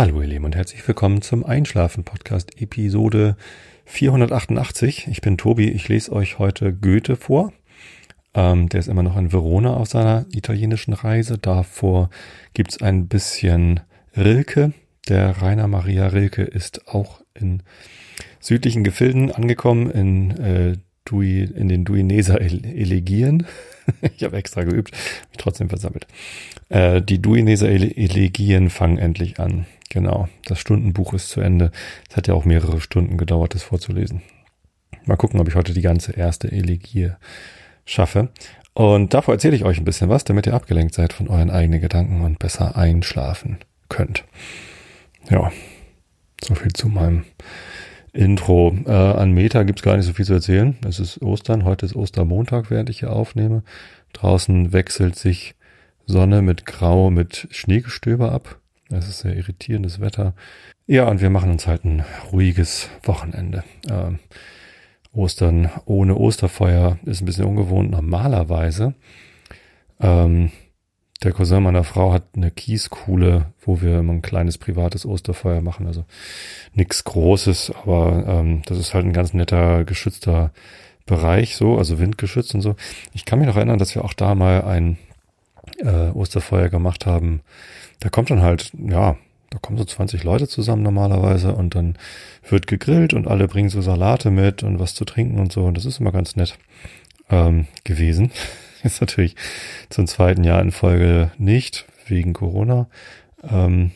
Hallo ihr Lieben und herzlich willkommen zum Einschlafen Podcast Episode 488. Ich bin Tobi, ich lese euch heute Goethe vor. Ähm, der ist immer noch in Verona auf seiner italienischen Reise. Davor gibt's ein bisschen Rilke. Der Rainer Maria Rilke ist auch in südlichen Gefilden angekommen, in, äh, Dui, in den Duineser Elegien. ich habe extra geübt, mich trotzdem versammelt. Äh, die Duineser Elegien fangen endlich an. Genau, das Stundenbuch ist zu Ende. Es hat ja auch mehrere Stunden gedauert, das vorzulesen. Mal gucken, ob ich heute die ganze erste Elegie schaffe. Und davor erzähle ich euch ein bisschen was, damit ihr abgelenkt seid von euren eigenen Gedanken und besser einschlafen könnt. Ja, so viel zu meinem Intro. Äh, an Meta gibt's gar nicht so viel zu erzählen. Es ist Ostern, heute ist Ostermontag, während ich hier aufnehme. Draußen wechselt sich Sonne mit Grau mit Schneegestöber ab. Es ist sehr irritierendes Wetter. Ja, und wir machen uns halt ein ruhiges Wochenende. Ähm, Ostern ohne Osterfeuer ist ein bisschen ungewohnt. Normalerweise, ähm, der Cousin meiner Frau hat eine Kieskuhle, wo wir immer ein kleines privates Osterfeuer machen. Also nichts Großes, aber ähm, das ist halt ein ganz netter, geschützter Bereich, so, also windgeschützt und so. Ich kann mich noch erinnern, dass wir auch da mal ein äh, Osterfeuer gemacht haben. Da kommt dann halt, ja, da kommen so 20 Leute zusammen normalerweise und dann wird gegrillt und alle bringen so Salate mit und was zu trinken und so. Und das ist immer ganz nett ähm, gewesen. Jetzt natürlich zum zweiten Jahr in Folge nicht, wegen Corona. Ähm,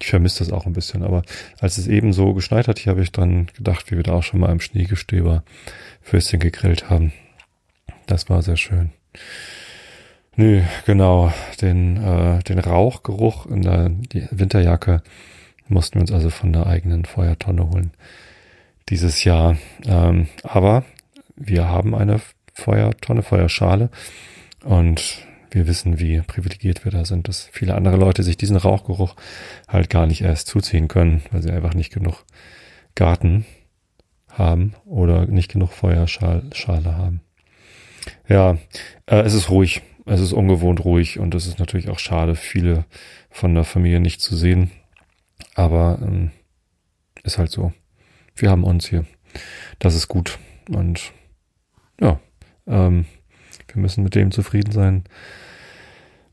ich vermisse das auch ein bisschen, aber als es eben so geschneit hat, hier habe ich dran gedacht, wie wir da auch schon mal im Schneegestöber Würstchen gegrillt haben. Das war sehr schön. Nö, genau. Den, äh, den Rauchgeruch in der Winterjacke mussten wir uns also von der eigenen Feuertonne holen dieses Jahr. Ähm, aber wir haben eine Feuertonne, Feuerschale und wir wissen, wie privilegiert wir da sind, dass viele andere Leute sich diesen Rauchgeruch halt gar nicht erst zuziehen können, weil sie einfach nicht genug Garten haben oder nicht genug Feuerschale haben. Ja, äh, es ist ruhig es ist ungewohnt ruhig und es ist natürlich auch schade, viele von der Familie nicht zu sehen. Aber ähm, ist halt so. Wir haben uns hier. Das ist gut. Und ja, ähm, wir müssen mit dem zufrieden sein,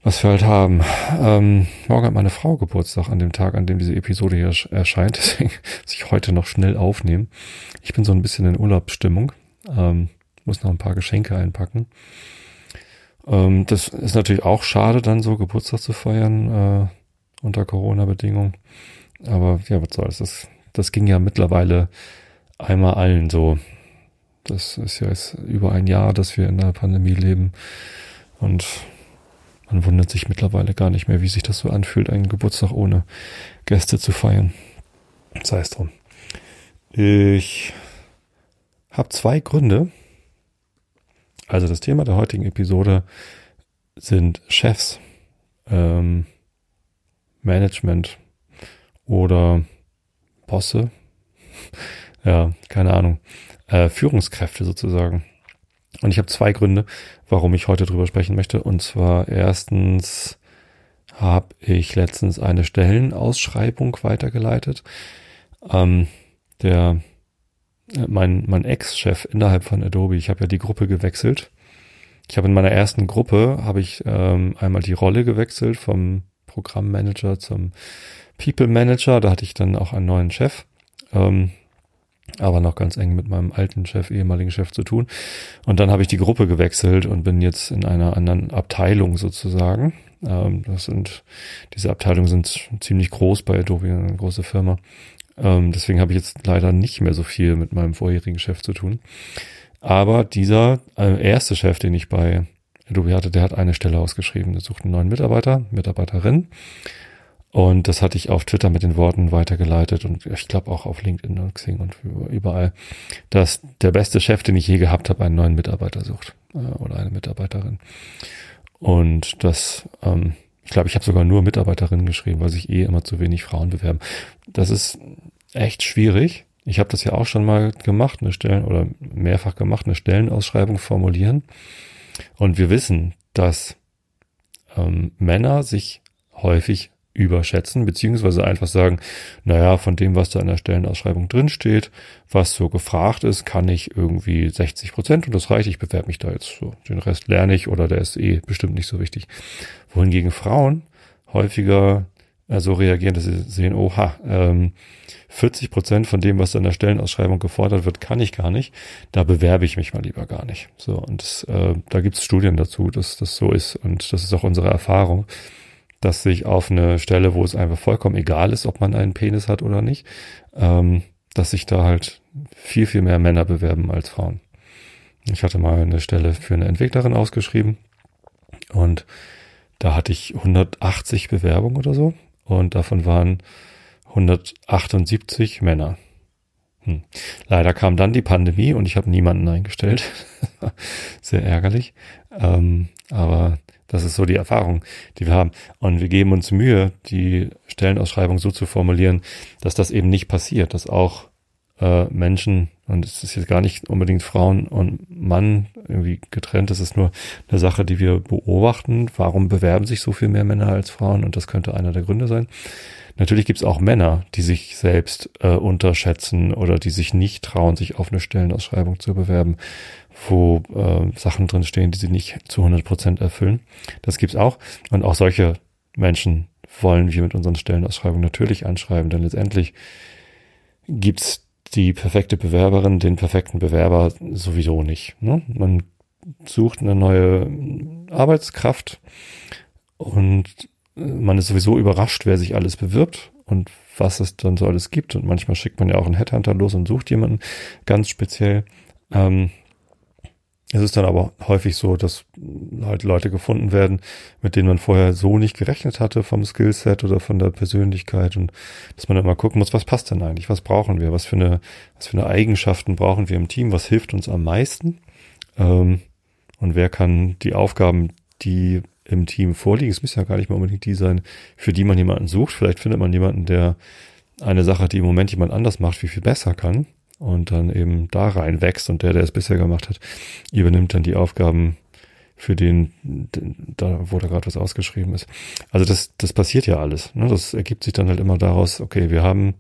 was wir halt haben. Ähm, morgen hat meine Frau Geburtstag an dem Tag, an dem diese Episode hier erscheint. Deswegen muss ich heute noch schnell aufnehmen. Ich bin so ein bisschen in Urlaubsstimmung. Ähm, muss noch ein paar Geschenke einpacken. Ähm, das ist natürlich auch schade, dann so Geburtstag zu feiern äh, unter Corona-Bedingungen. Aber ja, was soll's. Das, das ging ja mittlerweile einmal allen so. Das ist ja jetzt über ein Jahr, dass wir in der Pandemie leben. Und man wundert sich mittlerweile gar nicht mehr, wie sich das so anfühlt, einen Geburtstag ohne Gäste zu feiern. Sei es drum. Ich habe zwei Gründe, also das Thema der heutigen Episode sind Chefs, ähm, Management oder Bosse. ja, keine Ahnung. Äh, Führungskräfte sozusagen. Und ich habe zwei Gründe, warum ich heute drüber sprechen möchte. Und zwar erstens habe ich letztens eine Stellenausschreibung weitergeleitet. Ähm, der mein, mein Ex-Chef innerhalb von Adobe, ich habe ja die Gruppe gewechselt. Ich habe in meiner ersten Gruppe, habe ich ähm, einmal die Rolle gewechselt vom Programmmanager zum People Manager. Da hatte ich dann auch einen neuen Chef, ähm, aber noch ganz eng mit meinem alten Chef, ehemaligen Chef zu tun. Und dann habe ich die Gruppe gewechselt und bin jetzt in einer anderen Abteilung sozusagen. Ähm, das sind diese Abteilungen sind ziemlich groß bei Adobe, eine große Firma. Ähm, deswegen habe ich jetzt leider nicht mehr so viel mit meinem vorherigen Chef zu tun. Aber dieser äh, erste Chef, den ich bei Adobe hatte, der hat eine Stelle ausgeschrieben. Der sucht einen neuen Mitarbeiter, Mitarbeiterin. Und das hatte ich auf Twitter mit den Worten weitergeleitet und ich glaube auch auf LinkedIn und Xing und überall, dass der beste Chef, den ich je gehabt habe, einen neuen Mitarbeiter sucht äh, oder eine Mitarbeiterin. Und das, ähm, ich glaube, ich habe sogar nur Mitarbeiterinnen geschrieben, weil sich eh immer zu wenig Frauen bewerben. Das ist echt schwierig. Ich habe das ja auch schon mal gemacht, eine Stellen oder mehrfach gemacht, eine Stellenausschreibung formulieren. Und wir wissen, dass ähm, Männer sich häufig überschätzen, beziehungsweise einfach sagen, naja, von dem, was da in der Stellenausschreibung drinsteht, was so gefragt ist, kann ich irgendwie 60 Prozent und das reicht, ich bewerbe mich da jetzt so. Den Rest lerne ich oder der ist eh bestimmt nicht so wichtig. Wohingegen Frauen häufiger so also reagieren, dass sie sehen, oha, ähm, 40 Prozent von dem, was in der Stellenausschreibung gefordert wird, kann ich gar nicht. Da bewerbe ich mich mal lieber gar nicht. So, und das, äh, da gibt es Studien dazu, dass das so ist. Und das ist auch unsere Erfahrung, dass sich auf eine Stelle, wo es einfach vollkommen egal ist, ob man einen Penis hat oder nicht, ähm, dass sich da halt viel, viel mehr Männer bewerben als Frauen. Ich hatte mal eine Stelle für eine Entwicklerin ausgeschrieben und da hatte ich 180 Bewerbungen oder so und davon waren 178 Männer. Hm. Leider kam dann die Pandemie und ich habe niemanden eingestellt. Sehr ärgerlich. Ähm, aber das ist so die Erfahrung, die wir haben. Und wir geben uns Mühe, die Stellenausschreibung so zu formulieren, dass das eben nicht passiert, dass auch äh, Menschen, und es ist jetzt gar nicht unbedingt Frauen und Mann irgendwie getrennt, das ist nur eine Sache, die wir beobachten. Warum bewerben sich so viel mehr Männer als Frauen? Und das könnte einer der Gründe sein. Natürlich gibt es auch Männer, die sich selbst äh, unterschätzen oder die sich nicht trauen, sich auf eine Stellenausschreibung zu bewerben, wo äh, Sachen drinstehen, die sie nicht zu 100 Prozent erfüllen. Das gibt's auch. Und auch solche Menschen wollen wir mit unseren Stellenausschreibungen natürlich anschreiben, denn letztendlich gibt's die perfekte Bewerberin, den perfekten Bewerber sowieso nicht. Ne? Man sucht eine neue Arbeitskraft und man ist sowieso überrascht, wer sich alles bewirbt und was es dann so alles gibt. Und manchmal schickt man ja auch einen Headhunter los und sucht jemanden ganz speziell. Ähm, es ist dann aber häufig so, dass halt Leute gefunden werden, mit denen man vorher so nicht gerechnet hatte vom Skillset oder von der Persönlichkeit und dass man immer gucken muss, was passt denn eigentlich, was brauchen wir, was für eine, was für eine Eigenschaften brauchen wir im Team, was hilft uns am meisten? Ähm, und wer kann die Aufgaben, die im Team vorliegen, es müssen ja gar nicht mal unbedingt die sein, für die man jemanden sucht, vielleicht findet man jemanden, der eine Sache, die im Moment jemand anders macht, wie viel besser kann und dann eben da rein wächst und der, der es bisher gemacht hat, übernimmt dann die Aufgaben für den, da, wo da gerade was ausgeschrieben ist. Also das, das passiert ja alles. Ne? Das ergibt sich dann halt immer daraus, okay, wir haben,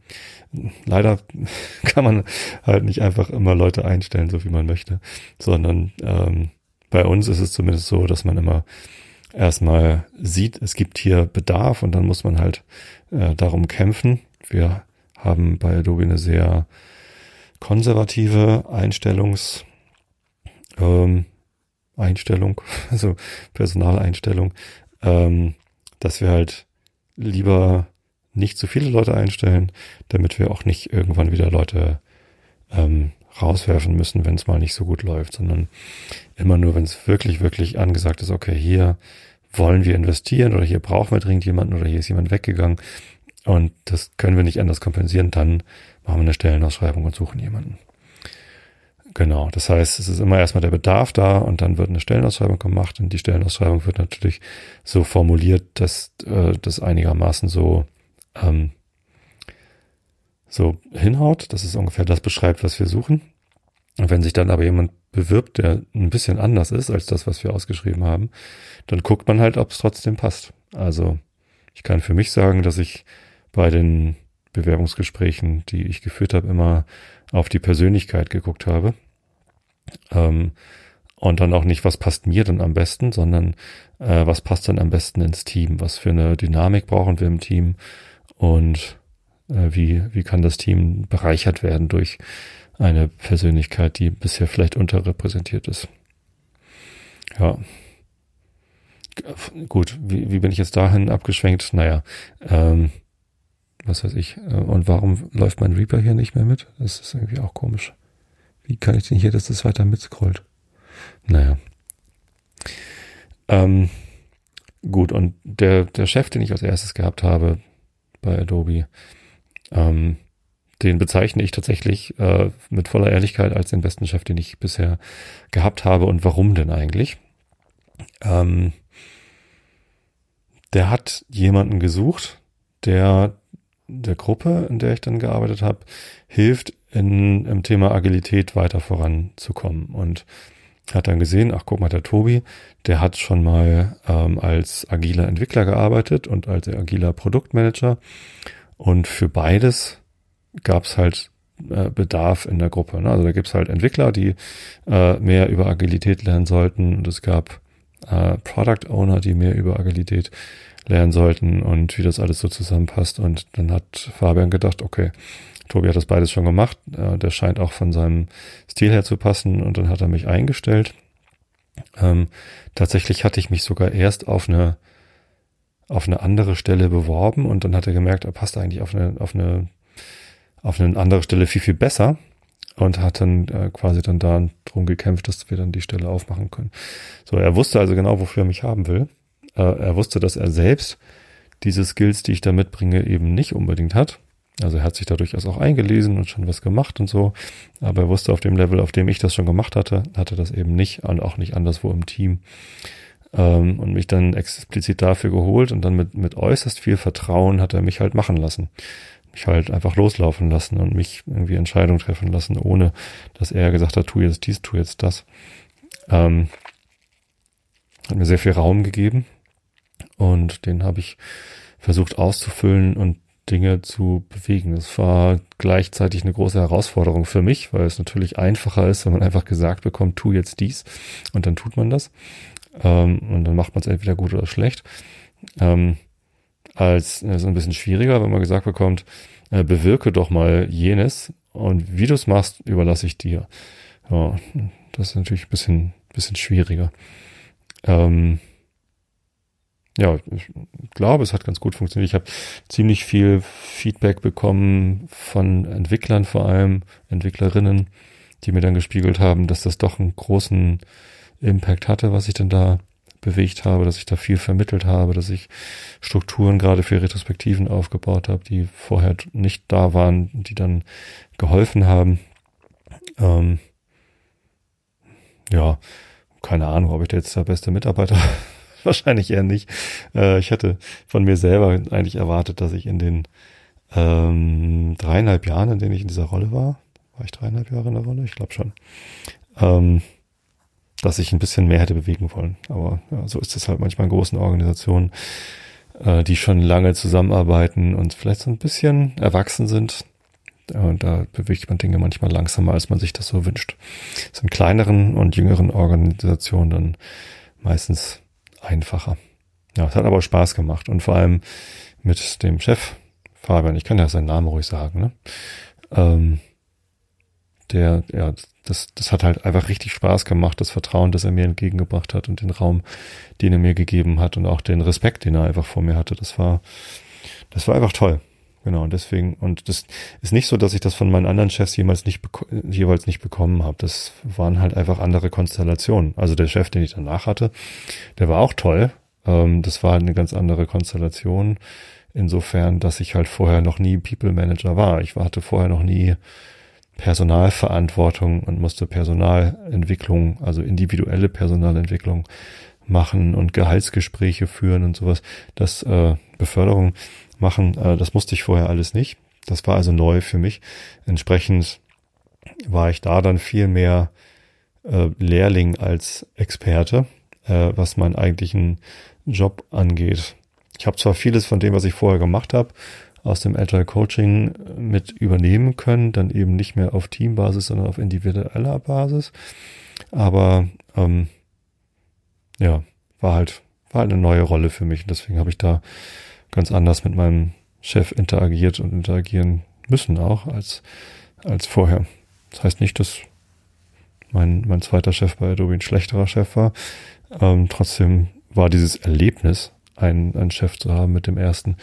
leider kann man halt nicht einfach immer Leute einstellen, so wie man möchte, sondern ähm, bei uns ist es zumindest so, dass man immer erstmal sieht, es gibt hier Bedarf und dann muss man halt äh, darum kämpfen. Wir haben bei Adobe eine sehr konservative Einstellungs, ähm, Einstellung, also Personaleinstellung, ähm, dass wir halt lieber nicht zu viele Leute einstellen, damit wir auch nicht irgendwann wieder Leute ähm, rauswerfen müssen, wenn es mal nicht so gut läuft, sondern immer nur, wenn es wirklich, wirklich angesagt ist, okay, hier wollen wir investieren oder hier brauchen wir dringend jemanden oder hier ist jemand weggegangen und das können wir nicht anders kompensieren, dann machen wir eine Stellenausschreibung und suchen jemanden. Genau, das heißt, es ist immer erstmal der Bedarf da und dann wird eine Stellenausschreibung gemacht und die Stellenausschreibung wird natürlich so formuliert, dass äh, das einigermaßen so ähm, so hinhaut, dass es ungefähr das beschreibt, was wir suchen. Und wenn sich dann aber jemand bewirbt, der ein bisschen anders ist als das, was wir ausgeschrieben haben, dann guckt man halt, ob es trotzdem passt. Also ich kann für mich sagen, dass ich bei den Bewerbungsgesprächen, die ich geführt habe, immer auf die Persönlichkeit geguckt habe. Ähm, und dann auch nicht, was passt mir denn am besten, sondern äh, was passt dann am besten ins Team? Was für eine Dynamik brauchen wir im Team? Und äh, wie, wie kann das Team bereichert werden durch eine Persönlichkeit, die bisher vielleicht unterrepräsentiert ist? Ja. Gut, wie, wie bin ich jetzt dahin abgeschwenkt? Naja, ähm, was weiß ich. Äh, und warum läuft mein Reaper hier nicht mehr mit? Das ist irgendwie auch komisch. Wie kann ich denn hier, dass das weiter mitscrollt? Naja. Ähm, gut, und der, der Chef, den ich als erstes gehabt habe bei Adobe, ähm, den bezeichne ich tatsächlich äh, mit voller Ehrlichkeit als den besten Chef, den ich bisher gehabt habe. Und warum denn eigentlich? Ähm, der hat jemanden gesucht, der der Gruppe, in der ich dann gearbeitet habe, hilft, in, im Thema Agilität weiter voranzukommen. Und hat dann gesehen, ach guck mal, der Tobi, der hat schon mal ähm, als agiler Entwickler gearbeitet und als agiler Produktmanager. Und für beides gab es halt äh, Bedarf in der Gruppe. Ne? Also da gibt's halt Entwickler, die äh, mehr über Agilität lernen sollten und es gab äh, Product Owner, die mehr über Agilität lernen sollten und wie das alles so zusammenpasst. Und dann hat Fabian gedacht, okay, Tobi hat das beides schon gemacht. Der scheint auch von seinem Stil her zu passen und dann hat er mich eingestellt. Ähm, tatsächlich hatte ich mich sogar erst auf eine auf eine andere Stelle beworben und dann hat er gemerkt, er passt eigentlich auf eine auf eine auf eine andere Stelle viel viel besser und hat dann äh, quasi dann da drum gekämpft, dass wir dann die Stelle aufmachen können. So, er wusste also genau, wofür er mich haben will. Äh, er wusste, dass er selbst diese Skills, die ich da mitbringe, eben nicht unbedingt hat. Also er hat sich da durchaus auch eingelesen und schon was gemacht und so. Aber er wusste auf dem Level, auf dem ich das schon gemacht hatte, hatte das eben nicht und auch nicht anderswo im Team. Ähm, und mich dann explizit dafür geholt und dann mit, mit äußerst viel Vertrauen hat er mich halt machen lassen. Mich halt einfach loslaufen lassen und mich irgendwie Entscheidungen treffen lassen, ohne dass er gesagt hat, tu jetzt dies, tu jetzt das. Ähm, hat mir sehr viel Raum gegeben und den habe ich versucht auszufüllen und Dinge zu bewegen. Es war gleichzeitig eine große Herausforderung für mich, weil es natürlich einfacher ist, wenn man einfach gesagt bekommt, tu jetzt dies und dann tut man das. Ähm, und dann macht man es entweder gut oder schlecht. Ähm, als so ein bisschen schwieriger, wenn man gesagt bekommt, äh, bewirke doch mal jenes und wie du es machst, überlasse ich dir. Ja, das ist natürlich ein bisschen, bisschen schwieriger. Ähm, ja, ich glaube, es hat ganz gut funktioniert. Ich habe ziemlich viel Feedback bekommen von Entwicklern vor allem, Entwicklerinnen, die mir dann gespiegelt haben, dass das doch einen großen Impact hatte, was ich denn da bewegt habe, dass ich da viel vermittelt habe, dass ich Strukturen gerade für Retrospektiven aufgebaut habe, die vorher nicht da waren, die dann geholfen haben. Ähm, ja, keine Ahnung, ob ich da jetzt der beste Mitarbeiter wahrscheinlich eher nicht. Äh, ich hätte von mir selber eigentlich erwartet, dass ich in den ähm, dreieinhalb Jahren, in denen ich in dieser Rolle war, war ich dreieinhalb Jahre in der Rolle? Ich glaube schon. Ähm, dass ich ein bisschen mehr hätte bewegen wollen. Aber ja, so ist es halt manchmal in großen Organisationen, äh, die schon lange zusammenarbeiten und vielleicht so ein bisschen erwachsen sind. Und da bewegt man Dinge manchmal langsamer, als man sich das so wünscht. Das sind kleineren und jüngeren Organisationen dann meistens einfacher. Ja, es hat aber Spaß gemacht und vor allem mit dem Chef Fabian, ich kann ja seinen Namen ruhig sagen, ne? Ähm, der, ja, das, das hat halt einfach richtig Spaß gemacht, das Vertrauen, das er mir entgegengebracht hat und den Raum, den er mir gegeben hat und auch den Respekt, den er einfach vor mir hatte. Das war, das war einfach toll. Genau, und deswegen, und das ist nicht so, dass ich das von meinen anderen Chefs jemals nicht jeweils nicht bekommen habe. Das waren halt einfach andere Konstellationen. Also der Chef, den ich danach hatte, der war auch toll. Ähm, das war eine ganz andere Konstellation. Insofern, dass ich halt vorher noch nie People Manager war. Ich hatte vorher noch nie Personalverantwortung und musste Personalentwicklung, also individuelle Personalentwicklung machen und Gehaltsgespräche führen und sowas. Das äh, Beförderung machen. Äh, das musste ich vorher alles nicht. Das war also neu für mich. Entsprechend war ich da dann viel mehr äh, Lehrling als Experte, äh, was meinen eigentlichen Job angeht. Ich habe zwar vieles von dem, was ich vorher gemacht habe, aus dem Agile Coaching mit übernehmen können, dann eben nicht mehr auf Teambasis, sondern auf individueller Basis. Aber ähm, ja, war halt, war halt eine neue Rolle für mich. Und deswegen habe ich da ganz anders mit meinem Chef interagiert und interagieren müssen auch als, als vorher. Das heißt nicht, dass mein, mein zweiter Chef bei Adobe ein schlechterer Chef war. Ähm, trotzdem war dieses Erlebnis, einen, einen Chef zu haben mit dem ersten,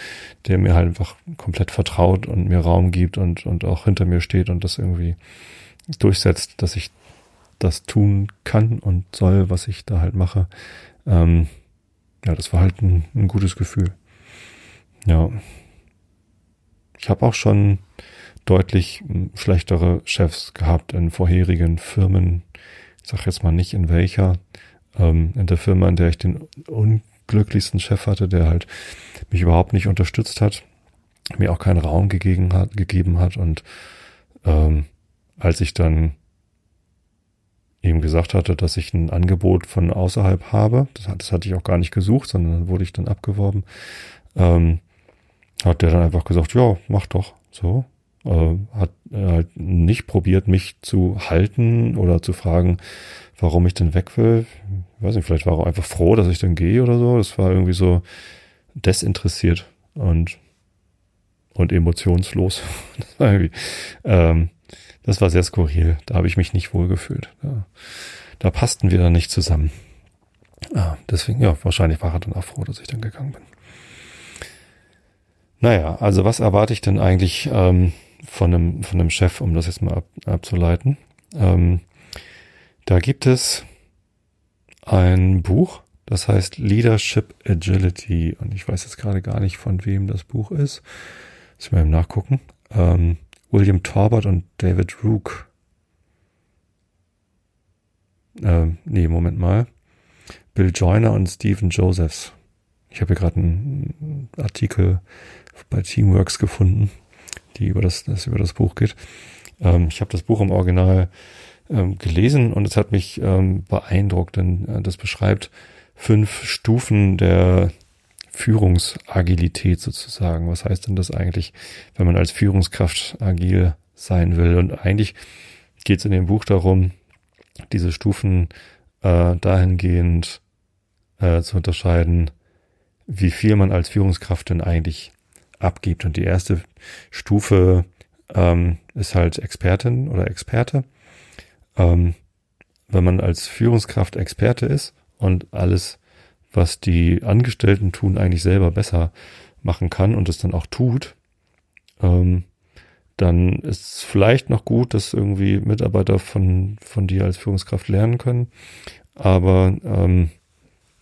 der mir halt einfach komplett vertraut und mir Raum gibt und, und auch hinter mir steht und das irgendwie durchsetzt, dass ich das tun kann und soll, was ich da halt mache. Ähm, ja, das war halt ein, ein gutes Gefühl. Ja. Ich habe auch schon deutlich hm, schlechtere Chefs gehabt in vorherigen Firmen. Ich sag jetzt mal nicht in welcher. Ähm, in der Firma, in der ich den unglücklichsten Chef hatte, der halt mich überhaupt nicht unterstützt hat, mir auch keinen Raum gegeben hat, gegeben hat und ähm, als ich dann ihm gesagt hatte, dass ich ein Angebot von außerhalb habe. Das, das hatte ich auch gar nicht gesucht, sondern dann wurde ich dann abgeworben. Ähm, hat der dann einfach gesagt, ja, mach doch. So. Äh, hat halt nicht probiert, mich zu halten oder zu fragen, warum ich denn weg will. Ich weiß nicht, vielleicht war er einfach froh, dass ich dann gehe oder so. Das war irgendwie so desinteressiert und, und emotionslos. das, war irgendwie, ähm, das war sehr skurril. Da habe ich mich nicht wohl gefühlt. Ja. Da passten wir dann nicht zusammen. Ja, deswegen, ja, wahrscheinlich war er dann auch froh, dass ich dann gegangen bin. Naja, also was erwarte ich denn eigentlich ähm, von, einem, von einem Chef, um das jetzt mal ab, abzuleiten? Ähm, da gibt es ein Buch, das heißt Leadership Agility. Und ich weiß jetzt gerade gar nicht, von wem das Buch ist. Muss ich mal eben nachgucken. Ähm, William Torbert und David Rook. Ähm, nee, Moment mal. Bill Joyner und Stephen Josephs. Ich habe hier gerade einen Artikel bei Teamworks gefunden, die über das, das über das Buch geht. Ähm, ich habe das Buch im Original ähm, gelesen und es hat mich ähm, beeindruckt, denn äh, das beschreibt fünf Stufen der Führungsagilität sozusagen. Was heißt denn das eigentlich, wenn man als Führungskraft agil sein will? Und eigentlich geht es in dem Buch darum, diese Stufen äh, dahingehend äh, zu unterscheiden, wie viel man als Führungskraft denn eigentlich abgibt. Und die erste Stufe ähm, ist halt Expertin oder Experte. Ähm, wenn man als Führungskraft Experte ist und alles, was die Angestellten tun, eigentlich selber besser machen kann und es dann auch tut, ähm, dann ist es vielleicht noch gut, dass irgendwie Mitarbeiter von, von dir als Führungskraft lernen können. Aber ähm,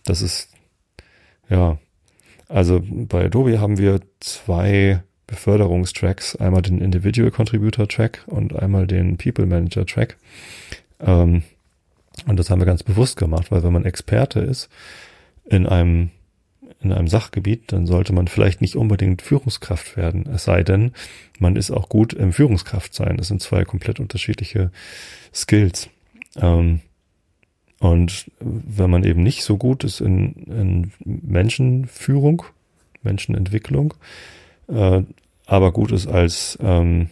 das ist, ja, also bei Adobe haben wir zwei Beförderungstracks, einmal den Individual Contributor Track und einmal den People Manager Track. Ähm, und das haben wir ganz bewusst gemacht, weil wenn man Experte ist in einem in einem Sachgebiet, dann sollte man vielleicht nicht unbedingt Führungskraft werden. Es sei denn, man ist auch gut im Führungskraft sein. Das sind zwei komplett unterschiedliche Skills. Ähm, und wenn man eben nicht so gut ist in, in Menschenführung, Menschenentwicklung, äh, aber gut ist als, ähm,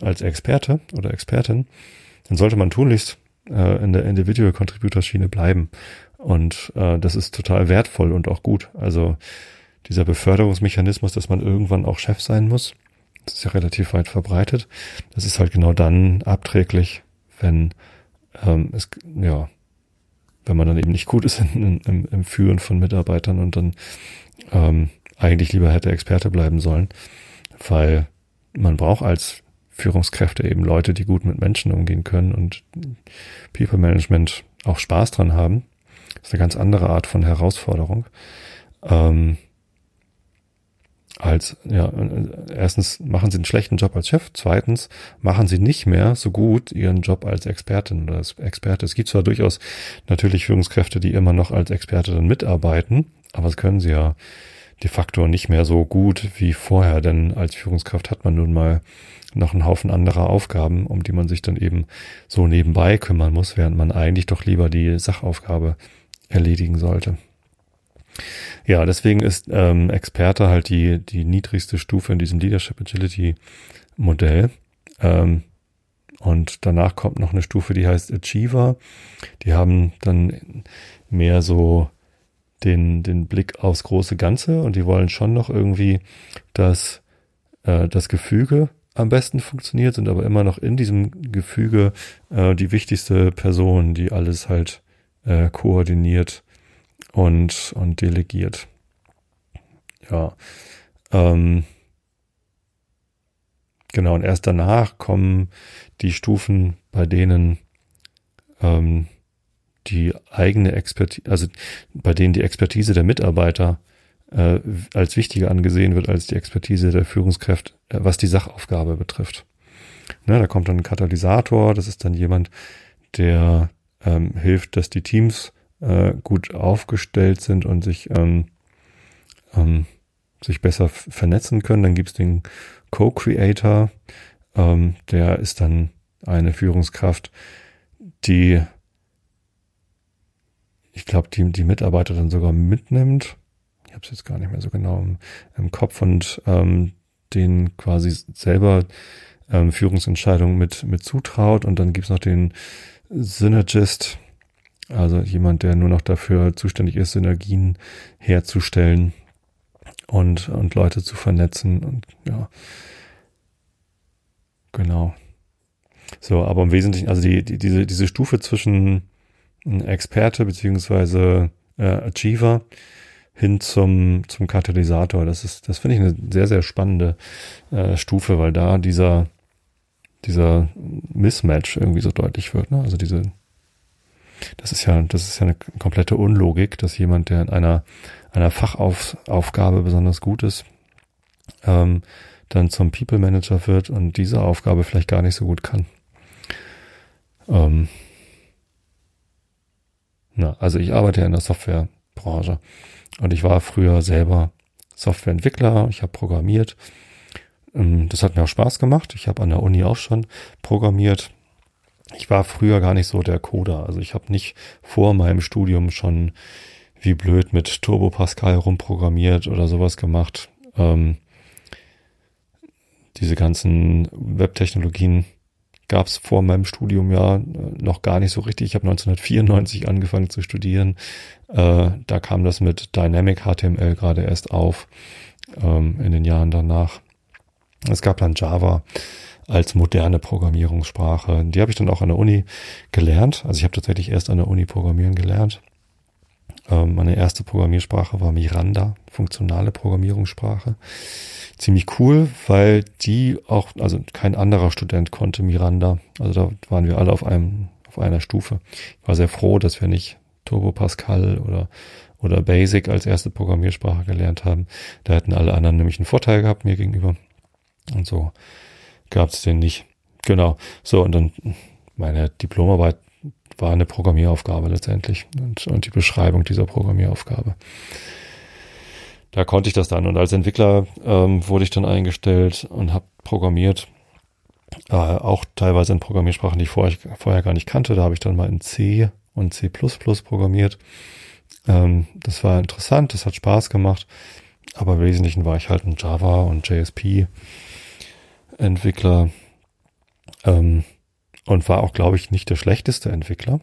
als Experte oder Expertin, dann sollte man tunlichst äh, in der Individual Contributor Schiene bleiben. Und äh, das ist total wertvoll und auch gut. Also dieser Beförderungsmechanismus, dass man irgendwann auch Chef sein muss, das ist ja relativ weit verbreitet. Das ist halt genau dann abträglich, wenn ähm, es ja wenn man dann eben nicht gut ist in, in, im, Führen von Mitarbeitern und dann ähm, eigentlich lieber hätte Experte bleiben sollen, weil man braucht als Führungskräfte eben Leute, die gut mit Menschen umgehen können und People Management auch Spaß dran haben. Das ist eine ganz andere Art von Herausforderung. Ähm, als, ja, erstens machen sie einen schlechten Job als Chef, zweitens machen sie nicht mehr so gut ihren Job als Expertin oder als Experte. Es gibt zwar durchaus natürlich Führungskräfte, die immer noch als Experte dann mitarbeiten, aber das können sie ja de facto nicht mehr so gut wie vorher, denn als Führungskraft hat man nun mal noch einen Haufen anderer Aufgaben, um die man sich dann eben so nebenbei kümmern muss, während man eigentlich doch lieber die Sachaufgabe erledigen sollte. Ja, deswegen ist ähm, Experte halt die, die niedrigste Stufe in diesem Leadership Agility Modell. Ähm, und danach kommt noch eine Stufe, die heißt Achiever. Die haben dann mehr so den, den Blick aufs große Ganze und die wollen schon noch irgendwie, dass äh, das Gefüge am besten funktioniert, sind aber immer noch in diesem Gefüge äh, die wichtigste Person, die alles halt äh, koordiniert und, und delegiert. Ja. Ähm, genau, und erst danach kommen die Stufen, bei denen ähm, die eigene Expertise, also bei denen die Expertise der Mitarbeiter äh, als wichtiger angesehen wird als die Expertise der Führungskräfte, äh, was die Sachaufgabe betrifft. Ne, da kommt dann ein Katalysator, das ist dann jemand, der ähm, hilft, dass die Teams äh, gut aufgestellt sind und sich, ähm, ähm, sich besser vernetzen können. Dann gibt's den Co-Creator, ähm, der ist dann eine Führungskraft, die ich glaube, die, die Mitarbeiter dann sogar mitnimmt. Ich habe es jetzt gar nicht mehr so genau im, im Kopf und ähm, den quasi selber ähm, Führungsentscheidungen mit, mit zutraut. Und dann gibt's noch den Synergist, also jemand, der nur noch dafür zuständig ist, Synergien herzustellen und, und Leute zu vernetzen. Und ja, genau. So, aber im Wesentlichen, also die, die, diese, diese Stufe zwischen Experte beziehungsweise äh, Achiever hin zum, zum Katalysator, das ist, das finde ich eine sehr, sehr spannende äh, Stufe, weil da dieser, dieser Mismatch irgendwie so deutlich wird. Ne? Also diese, das ist ja, das ist ja eine komplette Unlogik, dass jemand, der in einer, einer Fachaufgabe besonders gut ist, ähm, dann zum People Manager wird und diese Aufgabe vielleicht gar nicht so gut kann. Ähm, na, also ich arbeite ja in der Softwarebranche und ich war früher selber Softwareentwickler, ich habe programmiert. Ähm, das hat mir auch Spaß gemacht. Ich habe an der Uni auch schon programmiert. Ich war früher gar nicht so der Coder. Also ich habe nicht vor meinem Studium schon wie blöd mit Turbo Pascal rumprogrammiert oder sowas gemacht. Ähm, diese ganzen Webtechnologien gab es vor meinem Studium ja äh, noch gar nicht so richtig. Ich habe 1994 angefangen zu studieren. Äh, da kam das mit Dynamic HTML gerade erst auf ähm, in den Jahren danach. Es gab dann Java als moderne Programmierungssprache. Die habe ich dann auch an der Uni gelernt. Also ich habe tatsächlich erst an der Uni Programmieren gelernt. Ähm, meine erste Programmiersprache war Miranda, funktionale Programmierungssprache ziemlich cool, weil die auch, also kein anderer Student konnte Miranda. Also da waren wir alle auf einem, auf einer Stufe. Ich war sehr froh, dass wir nicht Turbo Pascal oder, oder Basic als erste Programmiersprache gelernt haben. Da hätten alle anderen nämlich einen Vorteil gehabt mir gegenüber. Und so gab es den nicht. Genau. So, und dann meine Diplomarbeit war eine Programmieraufgabe letztendlich und, und die Beschreibung dieser Programmieraufgabe da konnte ich das dann. Und als Entwickler ähm, wurde ich dann eingestellt und habe programmiert. Äh, auch teilweise in Programmiersprachen, die ich vorher, vorher gar nicht kannte. Da habe ich dann mal in C und C programmiert. Ähm, das war interessant, das hat Spaß gemacht. Aber im Wesentlichen war ich halt ein Java und JSP Entwickler. Ähm, und war auch, glaube ich, nicht der schlechteste Entwickler.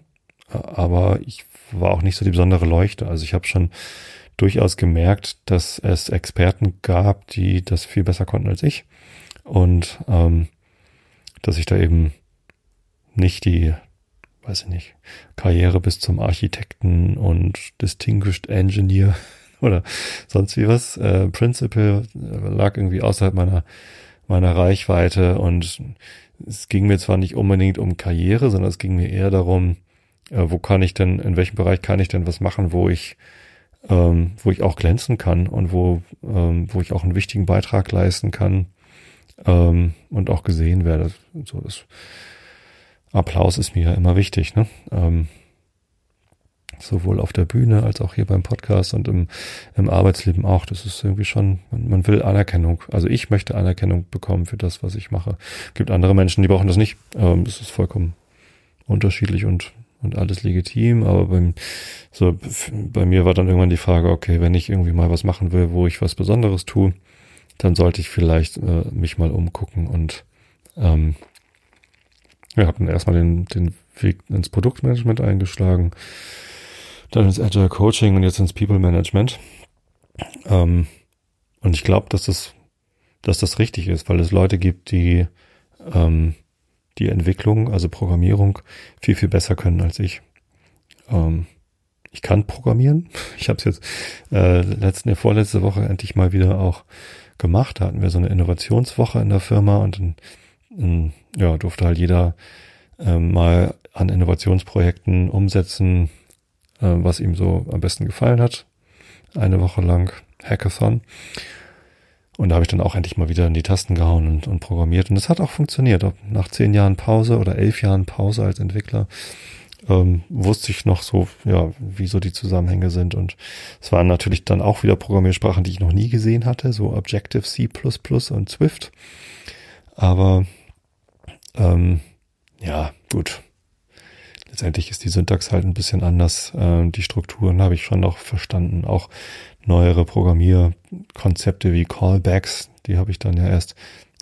Äh, aber ich war auch nicht so die besondere Leuchte. Also ich habe schon durchaus gemerkt, dass es Experten gab, die das viel besser konnten als ich. Und ähm, dass ich da eben nicht die, weiß ich nicht, Karriere bis zum Architekten und Distinguished Engineer oder sonst wie was, äh, Principal lag irgendwie außerhalb meiner, meiner Reichweite und es ging mir zwar nicht unbedingt um Karriere, sondern es ging mir eher darum, äh, wo kann ich denn, in welchem Bereich kann ich denn was machen, wo ich ähm, wo ich auch glänzen kann und wo, ähm, wo ich auch einen wichtigen Beitrag leisten kann ähm, und auch gesehen werde. So das Applaus ist mir immer wichtig, ne? Ähm, sowohl auf der Bühne als auch hier beim Podcast und im, im Arbeitsleben auch. Das ist irgendwie schon, man, man will Anerkennung. Also ich möchte Anerkennung bekommen für das, was ich mache. Gibt andere Menschen, die brauchen das nicht. Ähm, das ist vollkommen unterschiedlich und und alles legitim, aber beim, so, bei mir war dann irgendwann die Frage, okay, wenn ich irgendwie mal was machen will, wo ich was Besonderes tue, dann sollte ich vielleicht äh, mich mal umgucken und ähm, habe dann erstmal den, den Weg ins Produktmanagement eingeschlagen, dann ins Agile Coaching und jetzt ins People Management. Ähm, und ich glaube, dass das, dass das richtig ist, weil es Leute gibt, die ähm, die Entwicklung, also Programmierung, viel, viel besser können als ich. Ähm, ich kann programmieren. Ich habe es jetzt äh, letzte, vorletzte Woche endlich mal wieder auch gemacht. Da hatten wir so eine Innovationswoche in der Firma und dann ähm, ja, durfte halt jeder ähm, mal an Innovationsprojekten umsetzen, äh, was ihm so am besten gefallen hat. Eine Woche lang Hackathon. Und da habe ich dann auch endlich mal wieder in die Tasten gehauen und, und programmiert. Und das hat auch funktioniert. Nach zehn Jahren Pause oder elf Jahren Pause als Entwickler ähm, wusste ich noch so, ja, wie so die Zusammenhänge sind. Und es waren natürlich dann auch wieder Programmiersprachen, die ich noch nie gesehen hatte, so Objective C und Swift. Aber ähm, ja, gut. Letztendlich ist die Syntax halt ein bisschen anders. Äh, die Strukturen habe ich schon noch verstanden. Auch neuere Programmierkonzepte wie Callbacks, die habe ich dann ja erst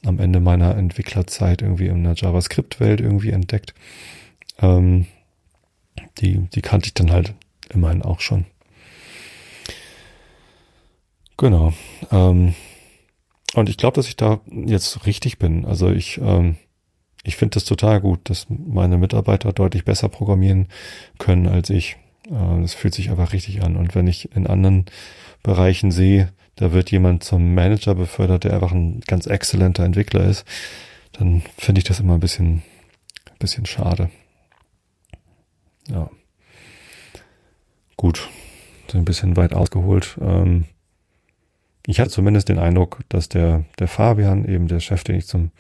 am Ende meiner Entwicklerzeit irgendwie in der JavaScript-Welt irgendwie entdeckt. Ähm, die, die kannte ich dann halt immerhin auch schon. Genau. Ähm, und ich glaube, dass ich da jetzt richtig bin. Also ich, ähm, ich finde das total gut, dass meine Mitarbeiter deutlich besser programmieren können als ich. Äh, das fühlt sich einfach richtig an. Und wenn ich in anderen Bereichen sehe, da wird jemand zum Manager befördert, der einfach ein ganz exzellenter Entwickler ist, dann finde ich das immer ein bisschen, ein bisschen schade. Ja. Gut. So ein bisschen weit ausgeholt. Ähm, ich hatte zumindest den Eindruck, dass der, der Fabian, eben der Chef, den ich zum,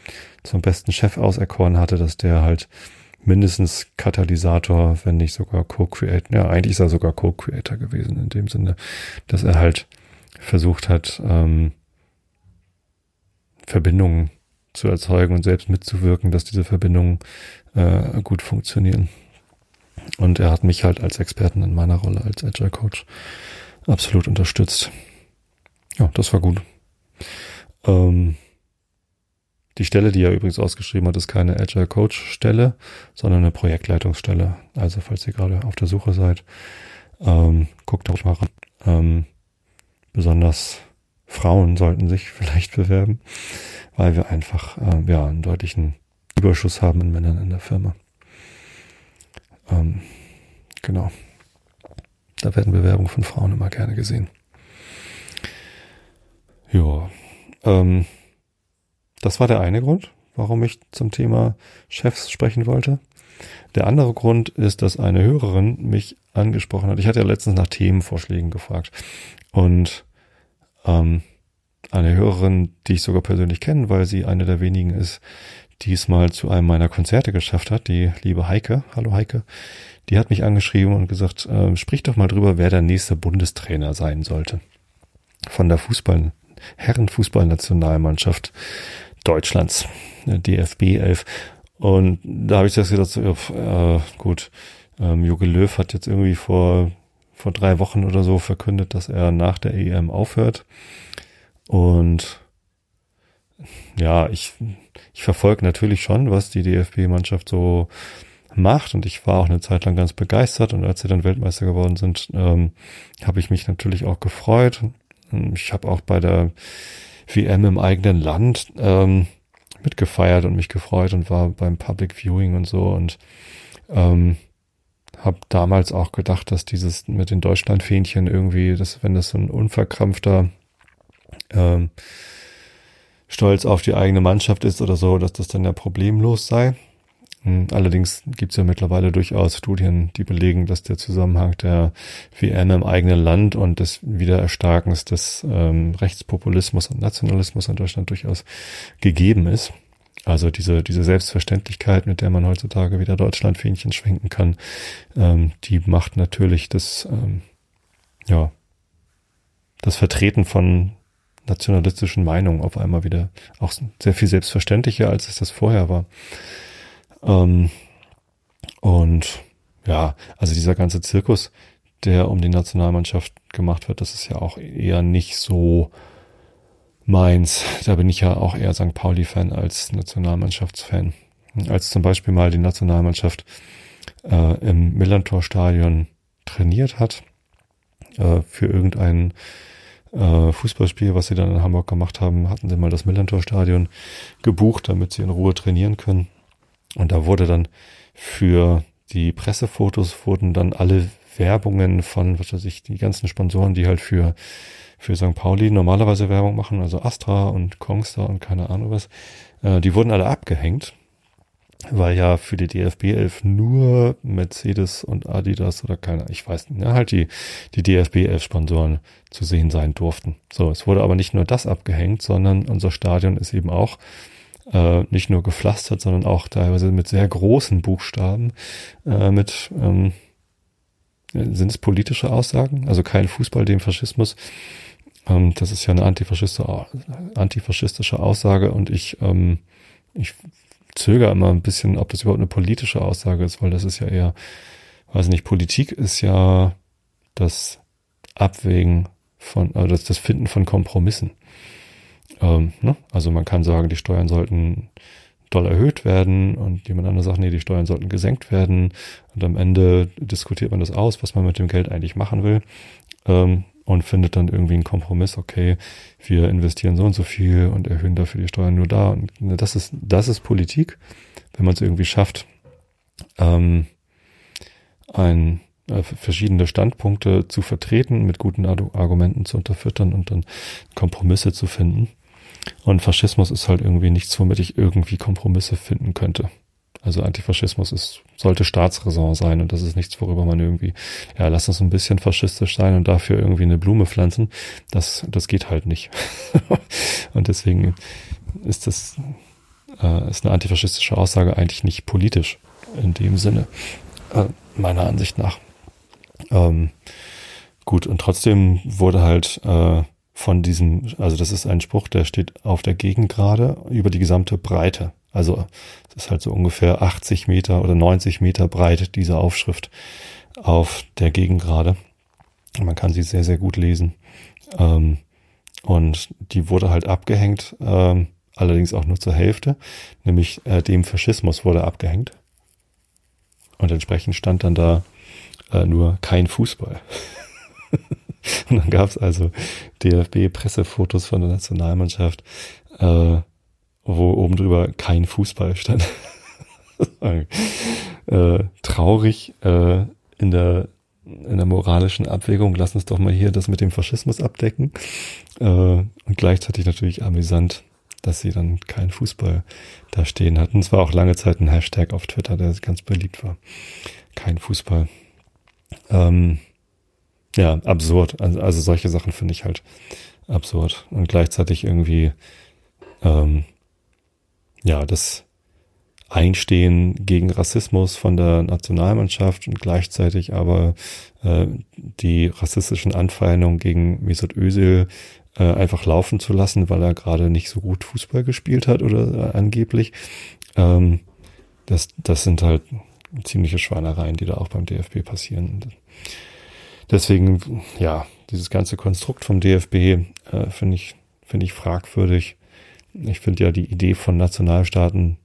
zum besten Chef auserkoren hatte, dass der halt mindestens Katalysator, wenn nicht sogar Co-Creator, ja, eigentlich ist er sogar Co-Creator gewesen, in dem Sinne, dass er halt versucht hat, ähm, Verbindungen zu erzeugen und selbst mitzuwirken, dass diese Verbindungen äh, gut funktionieren. Und er hat mich halt als Experten in meiner Rolle als Agile Coach absolut unterstützt. Ja, das war gut. Ähm, die Stelle, die er übrigens ausgeschrieben hat, ist keine Agile Coach Stelle, sondern eine Projektleitungsstelle. Also falls ihr gerade auf der Suche seid, ähm, guckt euch mal ran. Ähm, besonders Frauen sollten sich vielleicht bewerben, weil wir einfach äh, ja einen deutlichen Überschuss haben in Männern in der Firma. Ähm, genau. Da werden Bewerbungen von Frauen immer gerne gesehen. Ja, ähm, das war der eine Grund, warum ich zum Thema Chefs sprechen wollte. Der andere Grund ist, dass eine Hörerin mich angesprochen hat. Ich hatte ja letztens nach Themenvorschlägen gefragt. Und ähm, eine Hörerin, die ich sogar persönlich kenne, weil sie eine der wenigen ist, die es mal zu einem meiner Konzerte geschafft hat, die liebe Heike, hallo Heike, die hat mich angeschrieben und gesagt, äh, sprich doch mal drüber, wer der nächste Bundestrainer sein sollte. Von der Fußball, Herrenfußballnationalmannschaft Deutschlands, DFB 11. Und da habe ich das gedacht, äh, gut, ähm, Jogi Löw hat jetzt irgendwie vor, vor drei Wochen oder so verkündet, dass er nach der EM aufhört. Und ja, ich, ich verfolge natürlich schon, was die DFB-Mannschaft so macht und ich war auch eine Zeit lang ganz begeistert und als sie dann Weltmeister geworden sind, ähm, habe ich mich natürlich auch gefreut. Ich habe auch bei der WM im eigenen Land ähm, mitgefeiert und mich gefreut und war beim Public Viewing und so und ähm, habe damals auch gedacht, dass dieses mit den Deutschlandfähnchen irgendwie, dass wenn das so ein unverkrampfter ähm, Stolz auf die eigene Mannschaft ist oder so, dass das dann ja problemlos sei. Hm, allerdings gibt es ja mittlerweile durchaus Studien, die belegen, dass der Zusammenhang der WM im eigenen Land und des Wiedererstarkens des ähm, Rechtspopulismus und Nationalismus in Deutschland durchaus gegeben ist. Also diese, diese Selbstverständlichkeit, mit der man heutzutage wieder Deutschlandfähnchen schwenken kann, ähm, die macht natürlich das, ähm, ja, das Vertreten von nationalistischen Meinungen auf einmal wieder auch sehr viel selbstverständlicher, als es das vorher war. Ähm, und ja, also dieser ganze Zirkus, der um die Nationalmannschaft gemacht wird, das ist ja auch eher nicht so meins. Da bin ich ja auch eher St. Pauli-Fan als Nationalmannschaftsfan. Als zum Beispiel mal die Nationalmannschaft äh, im Millantor-Stadion trainiert hat äh, für irgendein äh, Fußballspiel, was sie dann in Hamburg gemacht haben, hatten sie mal das Millantor-Stadion gebucht, damit sie in Ruhe trainieren können. Und da wurde dann für die Pressefotos wurden dann alle Werbungen von, was weiß ich, die ganzen Sponsoren, die halt für, für St. Pauli normalerweise Werbung machen, also Astra und Kongstar und keine Ahnung was, äh, die wurden alle abgehängt, weil ja für die DFB 11 nur Mercedes und Adidas oder keine, ich weiß nicht, ja, halt die, die DFB 11 Sponsoren zu sehen sein durften. So, es wurde aber nicht nur das abgehängt, sondern unser Stadion ist eben auch äh, nicht nur gepflastert, sondern auch teilweise mit sehr großen Buchstaben, äh, mit ähm, sind es politische Aussagen, also kein Fußball dem Faschismus. Ähm, das ist ja eine antifaschistische, Aussage und ich, ähm, ich zögere immer ein bisschen, ob das überhaupt eine politische Aussage ist, weil das ist ja eher, weiß nicht, Politik ist ja das Abwägen von, also das, das Finden von Kompromissen. Ähm, ne? Also man kann sagen, die Steuern sollten doll erhöht werden und jemand anderes sagt, nee, die Steuern sollten gesenkt werden. Und am Ende diskutiert man das aus, was man mit dem Geld eigentlich machen will. Ähm, und findet dann irgendwie einen Kompromiss, okay, wir investieren so und so viel und erhöhen dafür die Steuern nur da. Und ne, das ist, das ist Politik, wenn man es irgendwie schafft, ähm, ein, äh, verschiedene Standpunkte zu vertreten, mit guten Argumenten zu unterfüttern und dann Kompromisse zu finden. Und Faschismus ist halt irgendwie nichts, womit ich irgendwie Kompromisse finden könnte. Also Antifaschismus ist, sollte Staatsräson sein und das ist nichts, worüber man irgendwie, ja, lass uns ein bisschen faschistisch sein und dafür irgendwie eine Blume pflanzen. Das, das geht halt nicht. und deswegen ist das, äh, ist eine antifaschistische Aussage eigentlich nicht politisch in dem Sinne, äh, meiner Ansicht nach. Ähm, gut, und trotzdem wurde halt äh, von diesem, also das ist ein Spruch, der steht auf der Gegengrade über die gesamte Breite. Also es ist halt so ungefähr 80 Meter oder 90 Meter breit, diese Aufschrift auf der Gegengrade. Man kann sie sehr, sehr gut lesen. Ähm, und die wurde halt abgehängt, ähm, allerdings auch nur zur Hälfte, nämlich äh, dem Faschismus wurde abgehängt. Und entsprechend stand dann da äh, nur kein Fußball. Und dann gab es also DFB-Pressefotos von der Nationalmannschaft, äh, wo oben drüber kein Fußball stand. äh, traurig äh, in der in der moralischen Abwägung, lass uns doch mal hier das mit dem Faschismus abdecken. Äh, und gleichzeitig natürlich amüsant, dass sie dann keinen Fußball da stehen hatten. Es war auch lange Zeit ein Hashtag auf Twitter, der ganz beliebt war. Kein Fußball. Ähm, ja, absurd. Also, also solche Sachen finde ich halt absurd. Und gleichzeitig irgendwie, ähm, ja, das Einstehen gegen Rassismus von der Nationalmannschaft und gleichzeitig aber äh, die rassistischen Anfeindungen gegen Mesut Özil äh, einfach laufen zu lassen, weil er gerade nicht so gut Fußball gespielt hat oder äh, angeblich. Ähm, das, das sind halt ziemliche Schweinereien, die da auch beim DFB passieren. Deswegen, ja, dieses ganze Konstrukt vom DFB äh, finde ich, finde ich fragwürdig. Ich finde ja die Idee von Nationalstaaten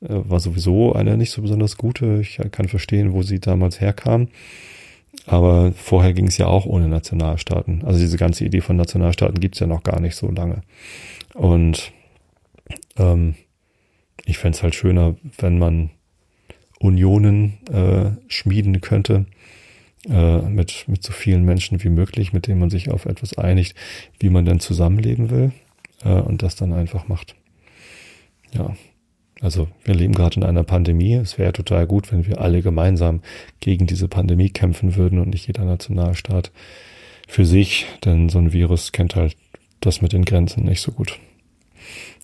äh, war sowieso eine nicht so besonders gute. Ich kann verstehen, wo sie damals herkam. Aber vorher ging es ja auch ohne Nationalstaaten. Also diese ganze Idee von Nationalstaaten gibt es ja noch gar nicht so lange. Und ähm, ich fände es halt schöner, wenn man Unionen äh, schmieden könnte, äh, mit, mit so vielen Menschen wie möglich, mit denen man sich auf etwas einigt, wie man denn zusammenleben will äh, und das dann einfach macht. Ja, also wir leben gerade in einer Pandemie. Es wäre total gut, wenn wir alle gemeinsam gegen diese Pandemie kämpfen würden und nicht jeder Nationalstaat für sich, denn so ein Virus kennt halt das mit den Grenzen nicht so gut.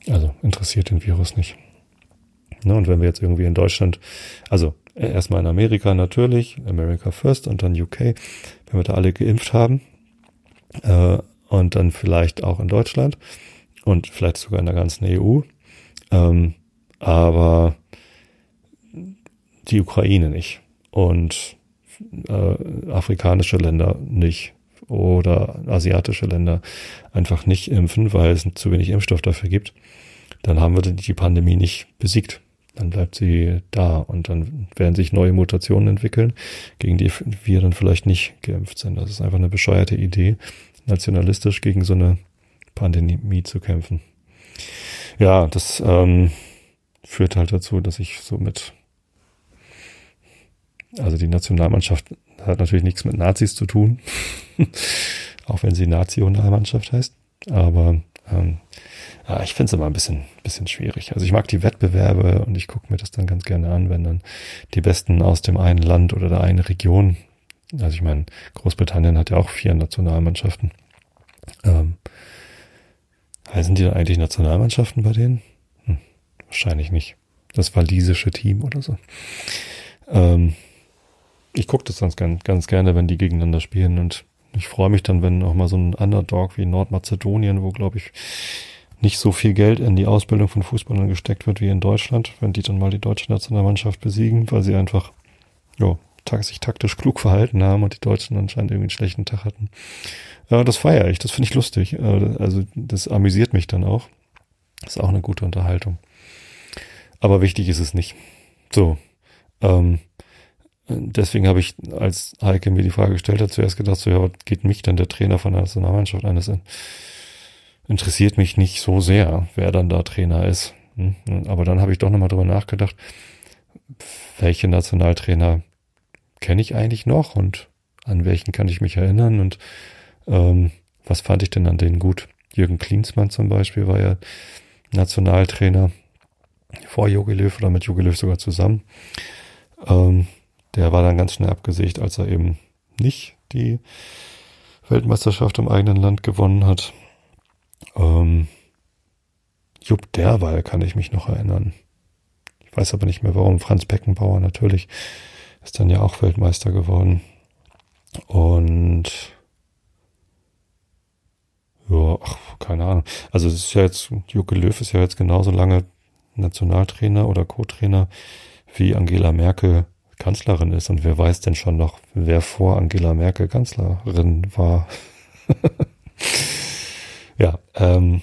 Also interessiert den Virus nicht. Ne, und wenn wir jetzt irgendwie in Deutschland, also erstmal in Amerika natürlich, America First und dann UK, wenn wir da alle geimpft haben. Äh, und dann vielleicht auch in Deutschland und vielleicht sogar in der ganzen EU, ähm, aber die Ukraine nicht und äh, afrikanische Länder nicht oder asiatische Länder einfach nicht impfen, weil es zu wenig Impfstoff dafür gibt, dann haben wir die Pandemie nicht besiegt dann bleibt sie da und dann werden sich neue Mutationen entwickeln, gegen die wir dann vielleicht nicht geimpft sind. Das ist einfach eine bescheuerte Idee, nationalistisch gegen so eine Pandemie zu kämpfen. Ja, das ähm, führt halt dazu, dass ich so mit, also die Nationalmannschaft hat natürlich nichts mit Nazis zu tun, auch wenn sie Nationalmannschaft heißt, aber ähm, ja, ich finde es immer ein bisschen, bisschen schwierig. Also ich mag die Wettbewerbe und ich gucke mir das dann ganz gerne an, wenn dann die Besten aus dem einen Land oder der einen Region, also ich meine, Großbritannien hat ja auch vier Nationalmannschaften. Ähm, heißen die dann eigentlich Nationalmannschaften bei denen? Hm, wahrscheinlich nicht. Das walisische Team oder so. Ähm, ich gucke das ganz, ganz gerne, wenn die gegeneinander spielen und ich freue mich dann, wenn auch mal so ein Underdog wie Nordmazedonien, wo glaube ich nicht so viel Geld in die Ausbildung von Fußballern gesteckt wird wie in Deutschland, wenn die dann mal die deutsche Nationalmannschaft besiegen, weil sie einfach ja, sich taktisch klug verhalten haben und die Deutschen anscheinend irgendwie einen schlechten Tag hatten. Ja, das feiere ich, das finde ich lustig. Äh, also das amüsiert mich dann auch. Ist auch eine gute Unterhaltung. Aber wichtig ist es nicht. So. Ähm, deswegen habe ich, als Heike mir die Frage gestellt hat, zuerst gedacht, so, ja, was geht mich denn der Trainer von der Nationalmannschaft an? Das interessiert mich nicht so sehr, wer dann da Trainer ist. Hm? Aber dann habe ich doch nochmal drüber nachgedacht, welche Nationaltrainer kenne ich eigentlich noch und an welchen kann ich mich erinnern und ähm, was fand ich denn an denen gut? Jürgen Klinsmann zum Beispiel war ja Nationaltrainer vor Jogi Löw oder mit Jogi Löw sogar zusammen. Ähm, der war dann ganz schnell abgesägt, als er eben nicht die Weltmeisterschaft im eigenen Land gewonnen hat. Ähm, Jupp Derwal kann ich mich noch erinnern. Ich weiß aber nicht mehr warum. Franz Beckenbauer natürlich ist dann ja auch Weltmeister geworden. Und ja, ach, keine Ahnung. Also es ist ja jetzt, Joke Löw ist ja jetzt genauso lange Nationaltrainer oder Co-Trainer wie Angela Merkel Kanzlerin ist. Und wer weiß denn schon noch, wer vor Angela Merkel Kanzlerin war? ja, ähm,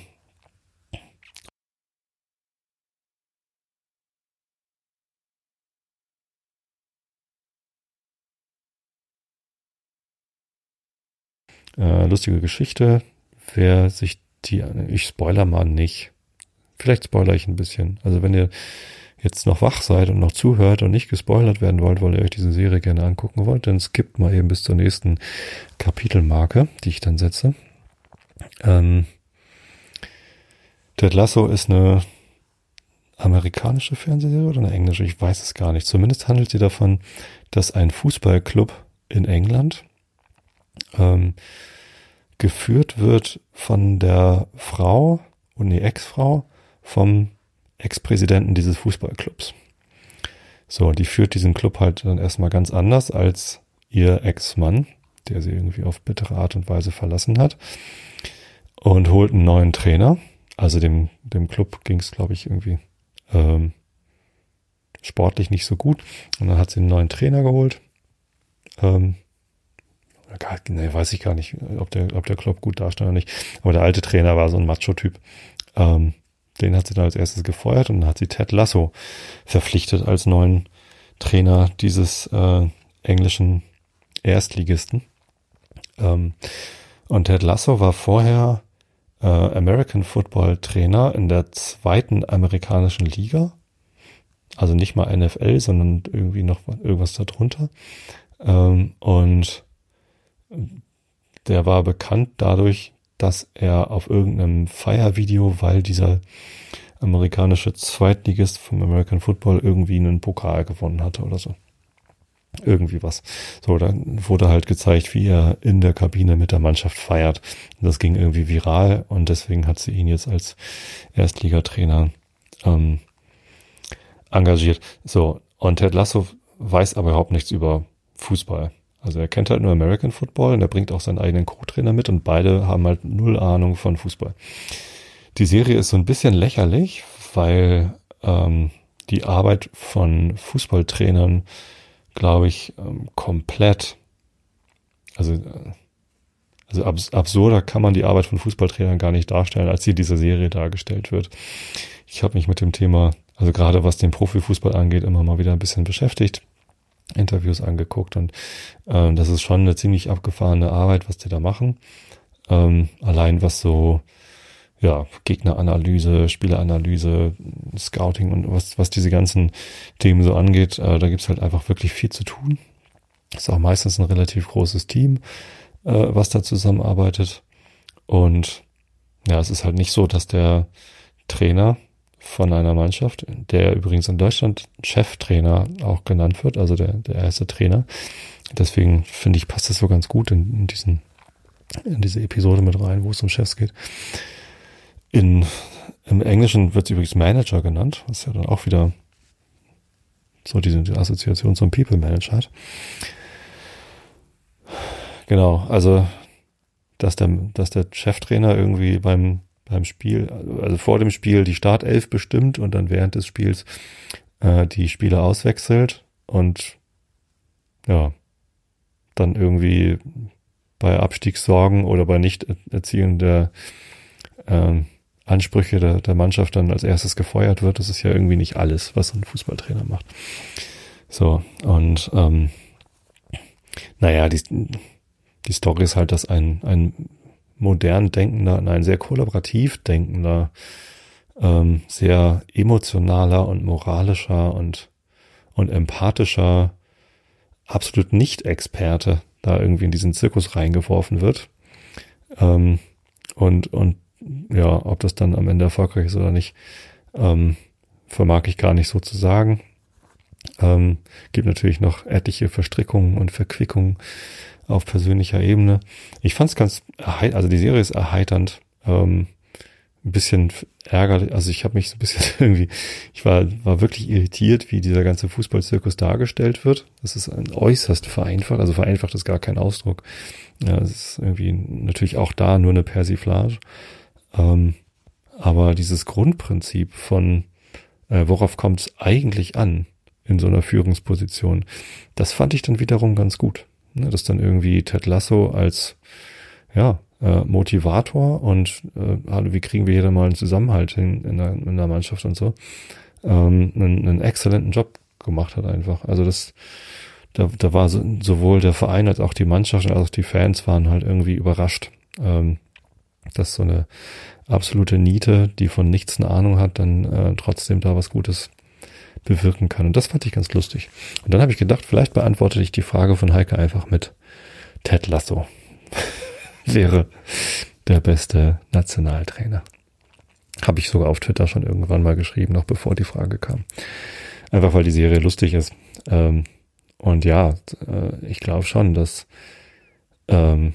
Äh, lustige Geschichte. Wer sich die, ich spoiler mal nicht. Vielleicht spoiler ich ein bisschen. Also wenn ihr jetzt noch wach seid und noch zuhört und nicht gespoilert werden wollt, weil ihr euch diese Serie gerne angucken wollt, dann skippt mal eben bis zur nächsten Kapitelmarke, die ich dann setze. Ähm, Ted Lasso ist eine amerikanische Fernsehserie oder eine englische? Ich weiß es gar nicht. Zumindest handelt sie davon, dass ein Fußballclub in England ähm, geführt wird von der Frau und die Ex-Frau vom Ex-Präsidenten dieses Fußballclubs. So, die führt diesen Club halt dann erstmal ganz anders als ihr Ex-Mann, der sie irgendwie auf bittere Art und Weise verlassen hat. Und holt einen neuen Trainer. Also dem, dem Club ging es, glaube ich, irgendwie ähm, sportlich nicht so gut. Und dann hat sie einen neuen Trainer geholt. Ähm, nee, weiß ich gar nicht, ob der, ob der Klopp gut dastand oder nicht. Aber der alte Trainer war so ein Macho-Typ. Ähm, den hat sie dann als erstes gefeuert und dann hat sie Ted Lasso verpflichtet als neuen Trainer dieses äh, englischen Erstligisten. Ähm, und Ted Lasso war vorher äh, American Football Trainer in der zweiten amerikanischen Liga. Also nicht mal NFL, sondern irgendwie noch irgendwas darunter. Ähm, und der war bekannt dadurch, dass er auf irgendeinem Feiervideo, weil dieser amerikanische Zweitligist vom American Football irgendwie einen Pokal gewonnen hatte oder so. Irgendwie was. So, dann wurde halt gezeigt, wie er in der Kabine mit der Mannschaft feiert. Das ging irgendwie viral und deswegen hat sie ihn jetzt als Erstligatrainer ähm, engagiert. So, und Ted Lasso weiß aber überhaupt nichts über Fußball. Also er kennt halt nur American Football und er bringt auch seinen eigenen Co-Trainer mit und beide haben halt null Ahnung von Fußball. Die Serie ist so ein bisschen lächerlich, weil ähm, die Arbeit von Fußballtrainern, glaube ich, ähm, komplett, also, äh, also abs absurder kann man die Arbeit von Fußballtrainern gar nicht darstellen, als hier diese Serie dargestellt wird. Ich habe mich mit dem Thema, also gerade was den Profifußball angeht, immer mal wieder ein bisschen beschäftigt. Interviews angeguckt und ähm, das ist schon eine ziemlich abgefahrene Arbeit, was die da machen. Ähm, allein was so ja, Gegneranalyse, Spieleranalyse, Scouting und was, was diese ganzen Themen so angeht, äh, da gibt's halt einfach wirklich viel zu tun. Ist auch meistens ein relativ großes Team, äh, was da zusammenarbeitet. Und ja, es ist halt nicht so, dass der Trainer von einer Mannschaft, der übrigens in Deutschland Cheftrainer auch genannt wird, also der, der erste Trainer. Deswegen finde ich, passt das so ganz gut in, in diesen, in diese Episode mit rein, wo es um Chefs geht. In, Im Englischen wird es übrigens Manager genannt, was ja dann auch wieder so diese, die Assoziation zum People Manager hat. Genau, also dass der, dass der Cheftrainer irgendwie beim beim Spiel, also vor dem Spiel die Startelf bestimmt und dann während des Spiels äh, die Spieler auswechselt und ja, dann irgendwie bei Abstiegssorgen oder bei Nicht-Erzielen der ähm, Ansprüche der, der Mannschaft dann als erstes gefeuert wird. Das ist ja irgendwie nicht alles, was ein Fußballtrainer macht. So, und ähm, naja, die, die Story ist halt, dass ein, ein modern denkender, nein, sehr kollaborativ denkender, ähm, sehr emotionaler und moralischer und, und empathischer, absolut Nicht-Experte da irgendwie in diesen Zirkus reingeworfen wird. Ähm, und, und ja, ob das dann am Ende erfolgreich ist oder nicht, ähm, vermag ich gar nicht so zu sagen. Ähm, gibt natürlich noch etliche Verstrickungen und Verquickungen auf persönlicher Ebene. Ich fand es ganz, also die Serie ist erheiternd. Ähm, ein bisschen ärgerlich, also ich habe mich so ein bisschen irgendwie, ich war, war wirklich irritiert, wie dieser ganze Fußballzirkus dargestellt wird. Das ist ein äußerst vereinfacht, also vereinfacht ist gar kein Ausdruck. Ja, es ist irgendwie natürlich auch da nur eine Persiflage. Ähm, aber dieses Grundprinzip von, äh, worauf kommt es eigentlich an in so einer Führungsposition, das fand ich dann wiederum ganz gut. Ne, dass dann irgendwie Ted Lasso als, ja, äh, Motivator und äh, wie kriegen wir hier dann mal einen Zusammenhalt hin in der, in der Mannschaft und so, ähm, einen, einen exzellenten Job gemacht hat einfach. Also das, da, da war so, sowohl der Verein als auch die Mannschaft als auch die Fans waren halt irgendwie überrascht, ähm, dass so eine absolute Niete, die von nichts eine Ahnung hat, dann äh, trotzdem da was Gutes bewirken kann. Und das fand ich ganz lustig. Und dann habe ich gedacht, vielleicht beantworte ich die Frage von Heike einfach mit Ted Lasso. wäre der beste Nationaltrainer. Habe ich sogar auf Twitter schon irgendwann mal geschrieben, noch bevor die Frage kam. Einfach weil die Serie lustig ist. Ähm, und ja, äh, ich glaube schon, dass ähm,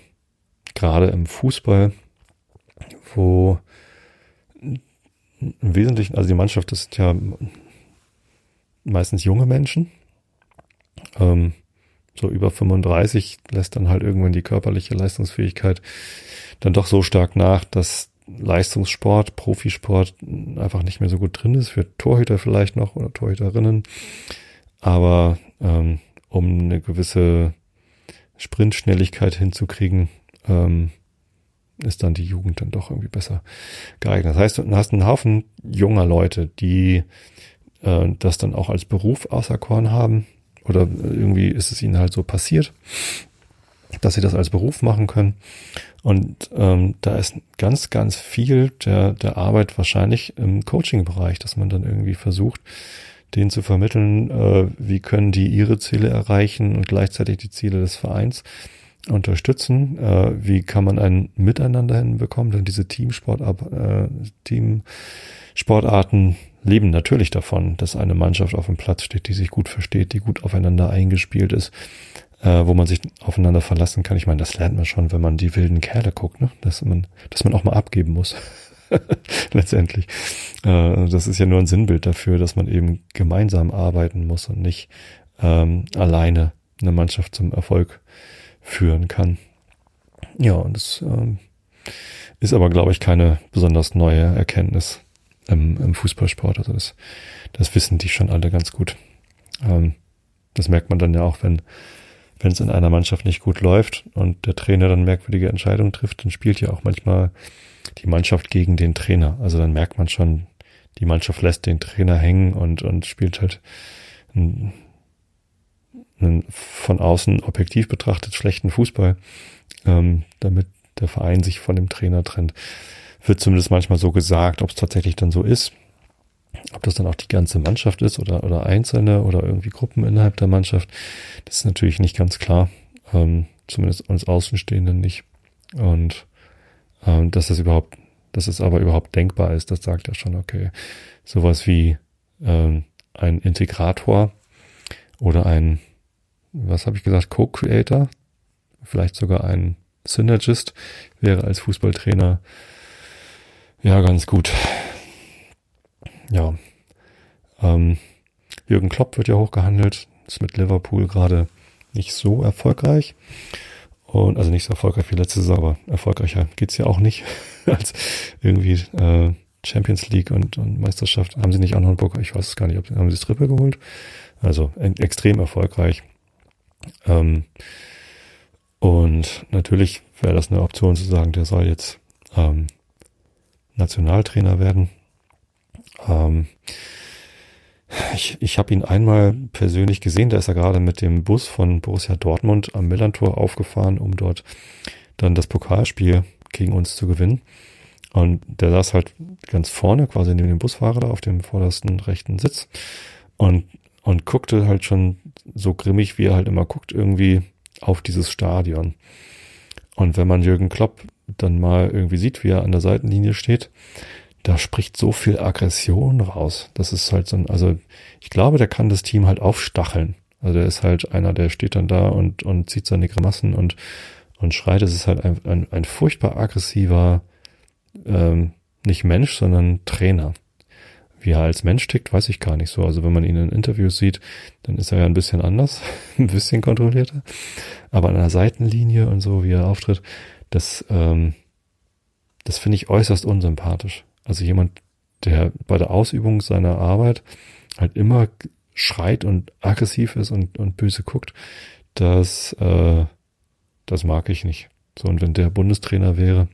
gerade im Fußball, wo im Wesentlichen, also die Mannschaft, das sind ja meistens junge Menschen, ähm, so über 35 lässt dann halt irgendwann die körperliche Leistungsfähigkeit dann doch so stark nach, dass Leistungssport, Profisport einfach nicht mehr so gut drin ist, für Torhüter vielleicht noch oder Torhüterinnen. Aber ähm, um eine gewisse Sprintschnelligkeit hinzukriegen, ähm, ist dann die Jugend dann doch irgendwie besser geeignet. Das heißt, du hast einen Haufen junger Leute, die äh, das dann auch als Beruf auserkoren haben, oder irgendwie ist es ihnen halt so passiert, dass sie das als Beruf machen können. Und ähm, da ist ganz, ganz viel der, der Arbeit wahrscheinlich im Coaching-Bereich, dass man dann irgendwie versucht, denen zu vermitteln, äh, wie können die ihre Ziele erreichen und gleichzeitig die Ziele des Vereins unterstützen. Äh, wie kann man ein Miteinander hinbekommen? Denn diese Teamsport, äh, Teamsportarten leben natürlich davon, dass eine Mannschaft auf dem Platz steht, die sich gut versteht, die gut aufeinander eingespielt ist, äh, wo man sich aufeinander verlassen kann. Ich meine, das lernt man schon, wenn man die wilden Kerle guckt, ne? dass man, dass man auch mal abgeben muss. Letztendlich. Äh, das ist ja nur ein Sinnbild dafür, dass man eben gemeinsam arbeiten muss und nicht ähm, alleine eine Mannschaft zum Erfolg führen kann. Ja, und das ähm, ist aber, glaube ich, keine besonders neue Erkenntnis im, im Fußballsport. Also das, das wissen die schon alle ganz gut. Ähm, das merkt man dann ja auch, wenn wenn es in einer Mannschaft nicht gut läuft und der Trainer dann merkwürdige Entscheidungen trifft, dann spielt ja auch manchmal die Mannschaft gegen den Trainer. Also dann merkt man schon, die Mannschaft lässt den Trainer hängen und, und spielt halt einen von außen objektiv betrachtet schlechten Fußball, ähm, damit der Verein sich von dem Trainer trennt wird zumindest manchmal so gesagt, ob es tatsächlich dann so ist. Ob das dann auch die ganze Mannschaft ist oder, oder Einzelne oder irgendwie Gruppen innerhalb der Mannschaft, das ist natürlich nicht ganz klar. Ähm, zumindest uns Außenstehenden nicht. Und ähm, dass das überhaupt, dass es aber überhaupt denkbar ist, das sagt ja schon, okay. Sowas wie ähm, ein Integrator oder ein, was habe ich gesagt, Co-Creator, vielleicht sogar ein Synergist wäre als Fußballtrainer ja, ganz gut. Ja. Ähm, Jürgen Klopp wird ja hochgehandelt, ist mit Liverpool gerade nicht so erfolgreich. Und also nicht so erfolgreich wie letzte Saison, aber erfolgreicher geht's ja auch nicht als irgendwie äh, Champions League und, und Meisterschaft. Haben sie nicht auch noch? Ich weiß es gar nicht. Ob, haben sie das Triple geholt? Also extrem erfolgreich. Ähm, und natürlich wäre das eine Option zu sagen, der soll jetzt ähm, Nationaltrainer werden. Ähm, ich ich habe ihn einmal persönlich gesehen, da ist er gerade mit dem Bus von Borussia Dortmund am Millantor aufgefahren, um dort dann das Pokalspiel gegen uns zu gewinnen. Und der saß halt ganz vorne, quasi neben dem Busfahrer da auf dem vordersten rechten Sitz und, und guckte halt schon so grimmig, wie er halt immer guckt, irgendwie auf dieses Stadion. Und wenn man Jürgen Klopp dann mal irgendwie sieht, wie er an der Seitenlinie steht, da spricht so viel Aggression raus. Das ist halt so ein, also ich glaube, der kann das Team halt aufstacheln. Also der ist halt einer, der steht dann da und, und zieht seine Grimassen und, und schreit. Es ist halt ein, ein, ein furchtbar aggressiver, ähm, nicht Mensch, sondern Trainer. Wie er als Mensch tickt, weiß ich gar nicht so. Also wenn man ihn in Interviews sieht, dann ist er ja ein bisschen anders, ein bisschen kontrollierter. Aber an der Seitenlinie und so, wie er auftritt, das, ähm, das finde ich äußerst unsympathisch. Also jemand, der bei der Ausübung seiner Arbeit halt immer schreit und aggressiv ist und, und böse guckt, das, äh, das mag ich nicht. So, und wenn der Bundestrainer wäre,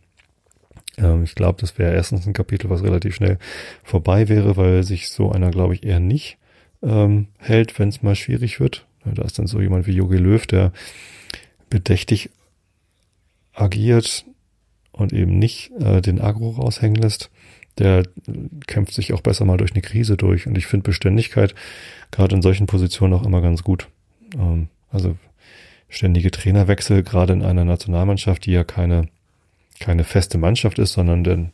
ähm, ich glaube, das wäre erstens ein Kapitel, was relativ schnell vorbei wäre, weil sich so einer, glaube ich, eher nicht ähm, hält, wenn es mal schwierig wird. Da ist dann so jemand wie Jogi Löw, der bedächtig agiert und eben nicht äh, den Agro raushängen lässt. Der kämpft sich auch besser mal durch eine Krise durch. Und ich finde Beständigkeit gerade in solchen Positionen auch immer ganz gut. Ähm, also ständige Trainerwechsel, gerade in einer Nationalmannschaft, die ja keine keine feste Mannschaft ist, sondern denn,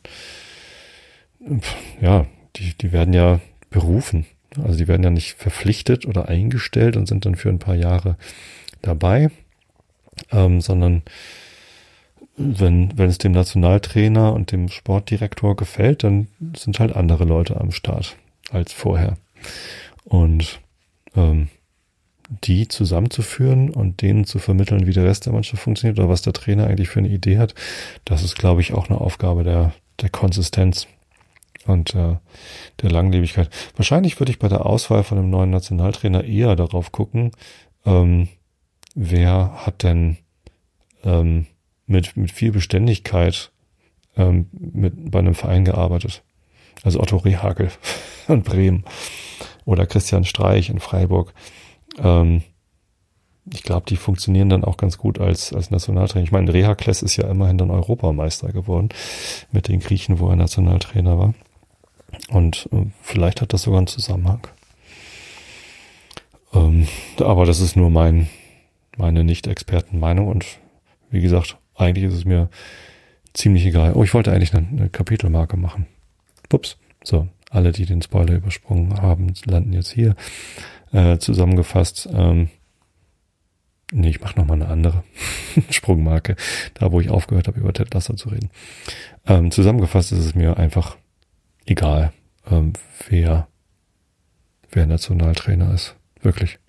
ja, die, die werden ja berufen. Also die werden ja nicht verpflichtet oder eingestellt und sind dann für ein paar Jahre dabei, ähm, sondern wenn, wenn es dem Nationaltrainer und dem Sportdirektor gefällt, dann sind halt andere Leute am Start als vorher. Und ähm, die zusammenzuführen und denen zu vermitteln, wie der Rest der Mannschaft funktioniert oder was der Trainer eigentlich für eine Idee hat, das ist, glaube ich, auch eine Aufgabe der, der Konsistenz und äh, der Langlebigkeit. Wahrscheinlich würde ich bei der Auswahl von einem neuen Nationaltrainer eher darauf gucken, ähm, wer hat denn ähm, mit, mit viel Beständigkeit ähm, mit, bei einem Verein gearbeitet. Also Otto Rehagel in Bremen oder Christian Streich in Freiburg ähm, ich glaube, die funktionieren dann auch ganz gut als, als Nationaltrainer. Ich meine, Rehakles ist ja immerhin dann Europameister geworden mit den Griechen, wo er Nationaltrainer war. Und äh, vielleicht hat das sogar einen Zusammenhang. Ähm, aber das ist nur mein, meine Nicht-Experten-Meinung und wie gesagt, eigentlich ist es mir ziemlich egal. Oh, ich wollte eigentlich eine, eine Kapitelmarke machen. Ups. So, alle, die den Spoiler übersprungen haben, landen jetzt hier. Äh, zusammengefasst, ähm, nee, ich mache nochmal eine andere Sprungmarke, da wo ich aufgehört habe, über Ted Lasso zu reden. Ähm, zusammengefasst ist es mir einfach egal, ähm, wer, wer Nationaltrainer ist. Wirklich.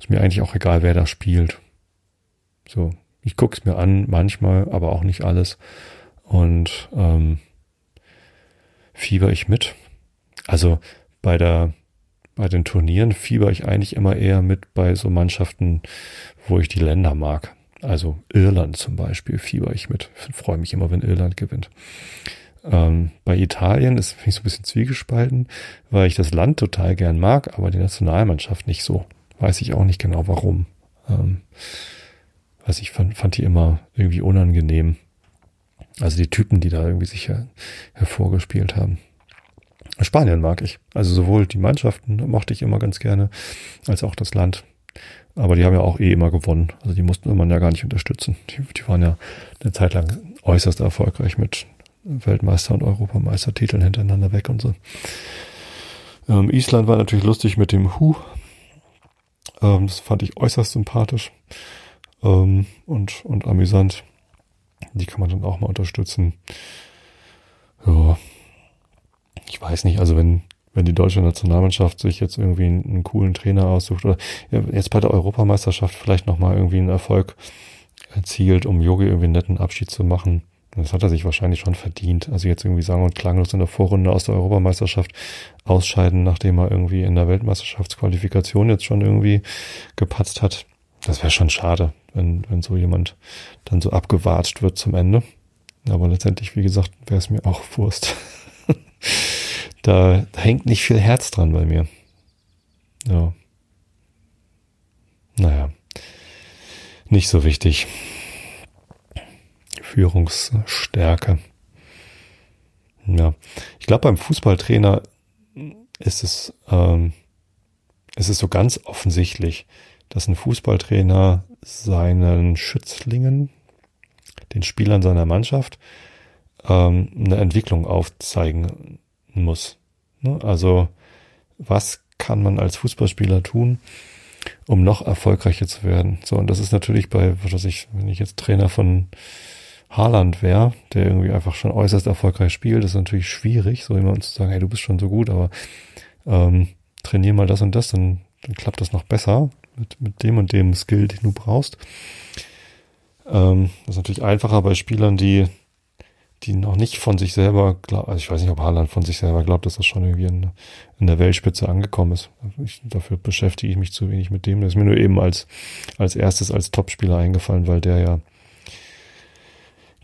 Ist mir eigentlich auch egal, wer da spielt. So, ich guck's mir an, manchmal, aber auch nicht alles. Und ähm, fieber ich mit. Also bei der bei den Turnieren fieber ich eigentlich immer eher mit bei so Mannschaften, wo ich die Länder mag. Also Irland zum Beispiel fieber ich mit. Freue mich immer, wenn Irland gewinnt. Ähm, bei Italien ist mich so ein bisschen zwiegespalten, weil ich das Land total gern mag, aber die Nationalmannschaft nicht so. Weiß ich auch nicht genau warum. Ähm, weiß ich fand, fand die immer irgendwie unangenehm. Also die Typen, die da irgendwie sich her hervorgespielt haben. Spanien mag ich. Also sowohl die Mannschaften mochte ich immer ganz gerne, als auch das Land. Aber die haben ja auch eh immer gewonnen. Also die mussten man ja gar nicht unterstützen. Die, die waren ja eine Zeit lang äußerst erfolgreich mit Weltmeister- und Europameistertiteln hintereinander weg und so. Ähm, Island war natürlich lustig mit dem Hu. Ähm, das fand ich äußerst sympathisch ähm, und, und amüsant. Die kann man dann auch mal unterstützen. Ja, ich weiß nicht, also wenn, wenn die deutsche Nationalmannschaft sich jetzt irgendwie einen, einen coolen Trainer aussucht oder jetzt bei der Europameisterschaft vielleicht nochmal irgendwie einen Erfolg erzielt, um Yogi irgendwie einen netten Abschied zu machen. Das hat er sich wahrscheinlich schon verdient. Also jetzt irgendwie sagen und klanglos in der Vorrunde aus der Europameisterschaft ausscheiden, nachdem er irgendwie in der Weltmeisterschaftsqualifikation jetzt schon irgendwie gepatzt hat. Das wäre schon schade, wenn, wenn so jemand dann so abgewatscht wird zum Ende. Aber letztendlich, wie gesagt, wäre es mir auch Wurst. Da hängt nicht viel Herz dran bei mir. Ja. Naja. Nicht so wichtig. Führungsstärke. Ja. Ich glaube, beim Fußballtrainer ist es, ähm, ist es so ganz offensichtlich, dass ein Fußballtrainer seinen Schützlingen, den Spielern seiner Mannschaft, ähm, eine Entwicklung aufzeigen muss. Ne? Also was kann man als Fußballspieler tun, um noch erfolgreicher zu werden? So, und das ist natürlich bei, was weiß ich, wenn ich jetzt Trainer von Haaland wäre, der irgendwie einfach schon äußerst erfolgreich spielt, ist natürlich schwierig, so jemand zu sagen, hey, du bist schon so gut, aber ähm, trainier mal das und das, dann, dann klappt das noch besser mit, mit dem und dem Skill, den du brauchst. Ähm, das ist natürlich einfacher bei Spielern, die die noch nicht von sich selber glauben, also ich weiß nicht, ob Haaland von sich selber glaubt, dass das schon irgendwie in, in der Weltspitze angekommen ist. Ich, dafür beschäftige ich mich zu wenig mit dem. Das ist mir nur eben als, als erstes als Topspieler eingefallen, weil der ja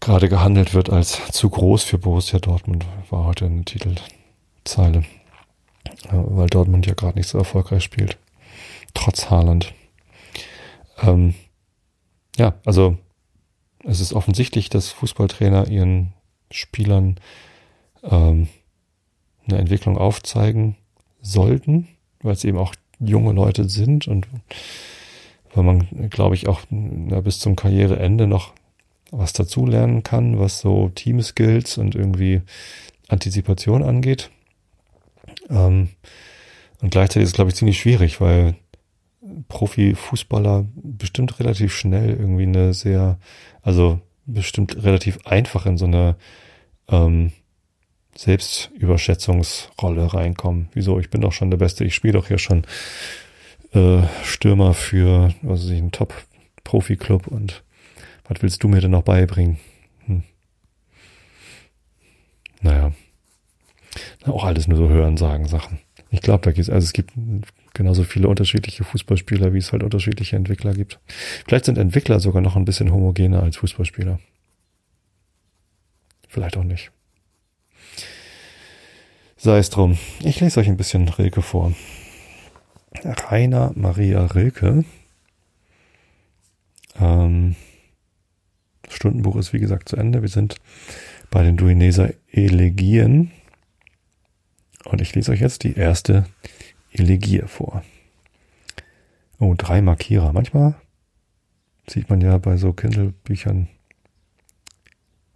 gerade gehandelt wird als zu groß für Borussia Dortmund, war heute eine Titelzeile. Weil Dortmund ja gerade nicht so erfolgreich spielt. Trotz Haaland. Ähm, ja, also es ist offensichtlich, dass Fußballtrainer ihren Spielern ähm, eine Entwicklung aufzeigen sollten, weil es eben auch junge Leute sind und weil man, glaube ich, auch na, bis zum Karriereende noch was dazulernen kann, was so Team-Skills und irgendwie Antizipation angeht. Ähm, und gleichzeitig ist es, glaube ich, ziemlich schwierig, weil Profifußballer bestimmt relativ schnell irgendwie eine sehr, also bestimmt relativ einfach in so eine ähm, Selbstüberschätzungsrolle reinkommen. Wieso? Ich bin doch schon der Beste. Ich spiele doch hier schon äh, Stürmer für, was weiß ich, einen Top-Profi-Club und was willst du mir denn noch beibringen? Hm. Naja. Auch alles nur so hören, sagen Sachen. Ich glaube, da geht's, also es gibt genauso viele unterschiedliche Fußballspieler, wie es halt unterschiedliche Entwickler gibt. Vielleicht sind Entwickler sogar noch ein bisschen homogener als Fußballspieler. Vielleicht auch nicht. Sei es drum. Ich lese euch ein bisschen Rilke vor. Rainer Maria Rilke. Ähm, Stundenbuch ist wie gesagt zu Ende. Wir sind bei den Duineser Elegien. Und ich lese euch jetzt die erste Elegie vor. Oh, drei Markierer. Manchmal sieht man ja bei so Kindle-Büchern,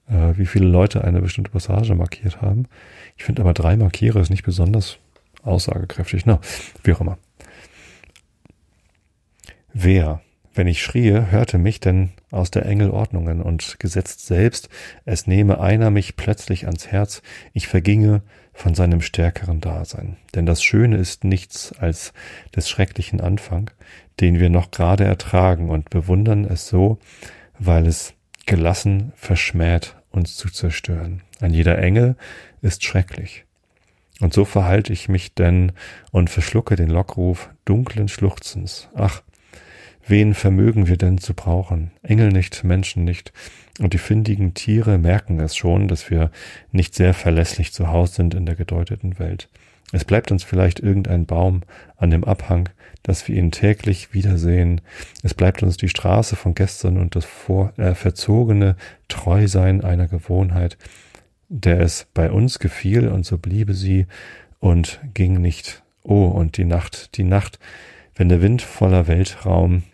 äh, wie viele Leute eine bestimmte Passage markiert haben. Ich finde aber drei Markierer ist nicht besonders aussagekräftig. Na, wie auch immer. Wer wenn ich schrie, hörte mich denn aus der Engel Ordnungen und gesetzt selbst, es nehme einer mich plötzlich ans Herz, ich verginge von seinem stärkeren Dasein. Denn das Schöne ist nichts als des schrecklichen Anfang, den wir noch gerade ertragen und bewundern es so, weil es gelassen verschmäht, uns zu zerstören. Ein jeder Engel ist schrecklich. Und so verhalte ich mich denn und verschlucke den Lockruf dunklen Schluchzens. Ach, Wen vermögen wir denn zu brauchen? Engel nicht, Menschen nicht. Und die findigen Tiere merken es schon, dass wir nicht sehr verlässlich zu Hause sind in der gedeuteten Welt. Es bleibt uns vielleicht irgendein Baum an dem Abhang, dass wir ihn täglich wiedersehen. Es bleibt uns die Straße von gestern und das vor, äh, verzogene Treusein einer Gewohnheit, der es bei uns gefiel und so bliebe sie und ging nicht. Oh, und die Nacht, die Nacht, wenn der Wind voller Weltraum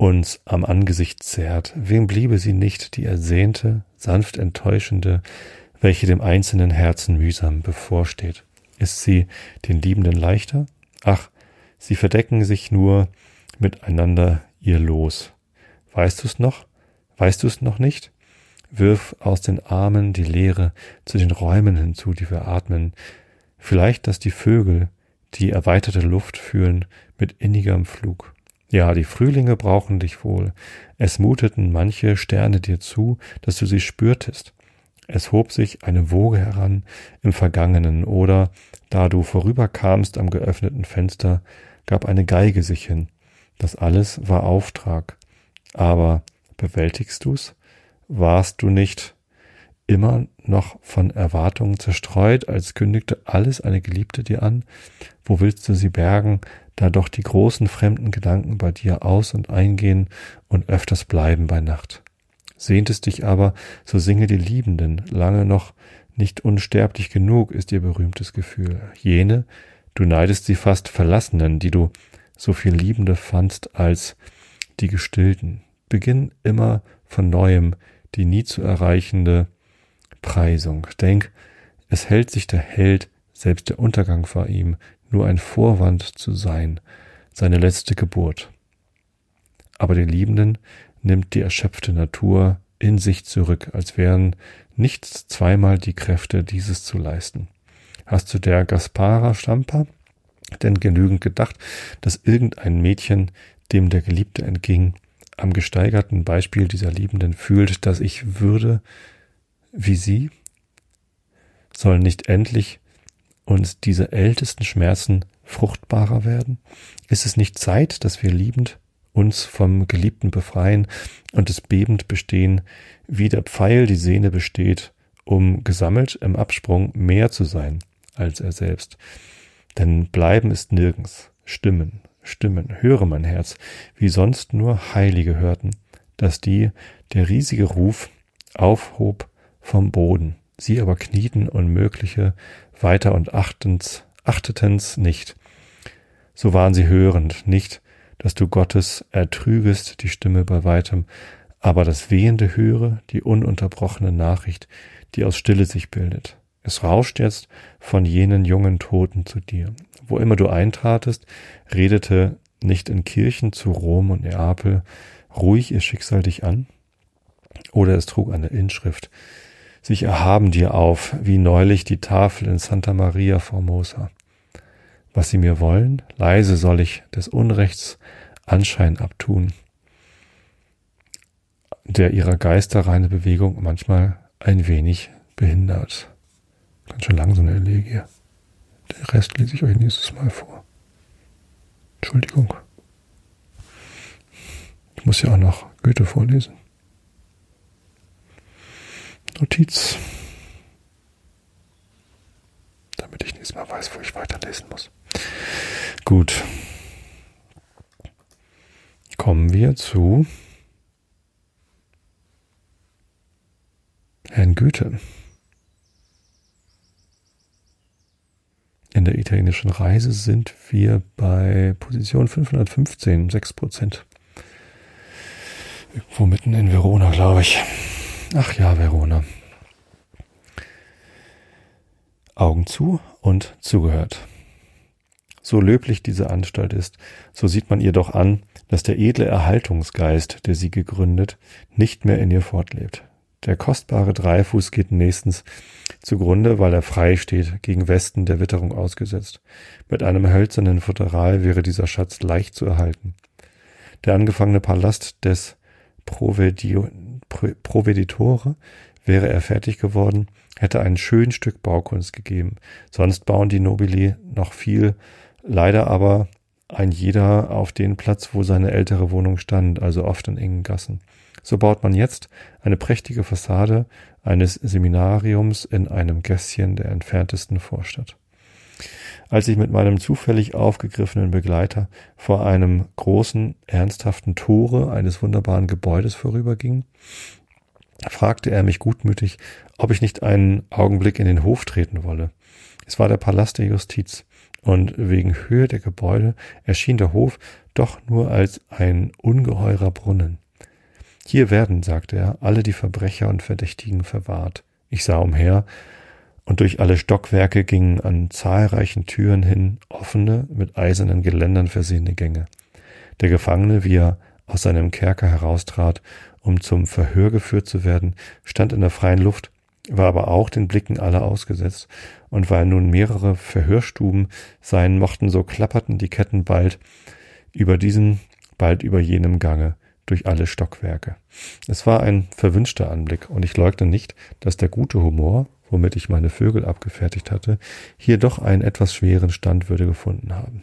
uns am Angesicht zerrt, wem bliebe sie nicht die ersehnte, sanft enttäuschende, welche dem einzelnen Herzen mühsam bevorsteht? Ist sie den Liebenden leichter? Ach, sie verdecken sich nur miteinander ihr Los. Weißt du's noch? Weißt du's noch nicht? Wirf aus den Armen die Leere zu den Räumen hinzu, die wir atmen. Vielleicht, dass die Vögel die erweiterte Luft fühlen mit innigem Flug. Ja, die Frühlinge brauchen dich wohl. Es muteten manche Sterne dir zu, dass du sie spürtest. Es hob sich eine Woge heran im Vergangenen, oder, da du vorüberkamst am geöffneten Fenster, gab eine Geige sich hin. Das alles war Auftrag. Aber bewältigst du's? Warst du nicht immer noch von Erwartungen zerstreut, als kündigte alles eine Geliebte dir an? Wo willst du sie bergen, da doch die großen fremden Gedanken bei dir aus und eingehen und öfters bleiben bei Nacht? Sehntest dich aber, so singe die Liebenden, lange noch nicht unsterblich genug ist ihr berühmtes Gefühl. Jene, du neidest sie fast Verlassenen, die du so viel Liebende fandst als die Gestillten. Beginn immer von neuem die nie zu erreichende Preisung. Denk, es hält sich der Held, selbst der Untergang vor ihm, nur ein Vorwand zu sein, seine letzte Geburt. Aber den Liebenden nimmt die erschöpfte Natur in sich zurück, als wären nichts zweimal die Kräfte, dieses zu leisten. Hast du der Gaspara Stampa denn genügend gedacht, dass irgendein Mädchen, dem der Geliebte entging, am gesteigerten Beispiel dieser Liebenden fühlt, dass ich würde wie sie? Sollen nicht endlich uns diese ältesten Schmerzen fruchtbarer werden? Ist es nicht Zeit, dass wir liebend uns vom Geliebten befreien und es bebend bestehen, wie der Pfeil die Sehne besteht, um gesammelt im Absprung mehr zu sein als er selbst? Denn bleiben ist nirgends. Stimmen, Stimmen, höre mein Herz, wie sonst nur Heilige hörten, dass die der riesige Ruf aufhob vom Boden. Sie aber knieten Unmögliche weiter und achtens, achteten's nicht. So waren sie hörend, nicht, dass du Gottes ertrügest die Stimme bei weitem, aber das Wehende höre, die ununterbrochene Nachricht, die aus Stille sich bildet. Es rauscht jetzt von jenen jungen Toten zu dir. Wo immer du eintratest, redete nicht in Kirchen zu Rom und Neapel ruhig ihr Schicksal dich an? Oder es trug eine Inschrift, sich erhaben dir auf, wie neulich die Tafel in Santa Maria Formosa. Was sie mir wollen, leise soll ich des Unrechts Anschein abtun, der ihrer geisterreine Bewegung manchmal ein wenig behindert. Ganz schön lang so eine Elegie. Den Rest lese ich euch nächstes Mal vor. Entschuldigung. Ich muss ja auch noch Goethe vorlesen. Notiz. Damit ich nächstes Mal weiß, wo ich weiterlesen muss. Gut. Kommen wir zu Herrn Goethe. In der italienischen Reise sind wir bei Position 515, 6 Prozent. Irgendwo mitten in Verona, glaube ich. Ach ja, Verona. Augen zu und zugehört. So löblich diese Anstalt ist, so sieht man ihr doch an, dass der edle Erhaltungsgeist, der sie gegründet, nicht mehr in ihr fortlebt. Der kostbare Dreifuß geht nächstens zugrunde, weil er frei steht, gegen Westen der Witterung ausgesetzt. Mit einem hölzernen Futteral wäre dieser Schatz leicht zu erhalten. Der angefangene Palast des Proveditore, wäre er fertig geworden, hätte ein schön Stück Baukunst gegeben. Sonst bauen die Nobili noch viel, leider aber ein jeder auf den Platz, wo seine ältere Wohnung stand, also oft in engen Gassen. So baut man jetzt eine prächtige Fassade eines Seminariums in einem Gässchen der entferntesten Vorstadt. Als ich mit meinem zufällig aufgegriffenen Begleiter vor einem großen, ernsthaften Tore eines wunderbaren Gebäudes vorüberging, fragte er mich gutmütig, ob ich nicht einen Augenblick in den Hof treten wolle. Es war der Palast der Justiz, und wegen Höhe der Gebäude erschien der Hof doch nur als ein ungeheurer Brunnen. Hier werden, sagte er, alle die Verbrecher und Verdächtigen verwahrt. Ich sah umher, und durch alle Stockwerke gingen an zahlreichen Türen hin offene, mit eisernen Geländern versehene Gänge. Der Gefangene, wie er aus seinem Kerker heraustrat, um zum Verhör geführt zu werden, stand in der freien Luft, war aber auch den Blicken aller ausgesetzt, und weil nun mehrere Verhörstuben sein mochten, so klapperten die Ketten bald über diesen bald über jenem Gange durch alle Stockwerke. Es war ein verwünschter Anblick, und ich leugne nicht, dass der gute Humor, womit ich meine Vögel abgefertigt hatte, hier doch einen etwas schweren Stand würde gefunden haben.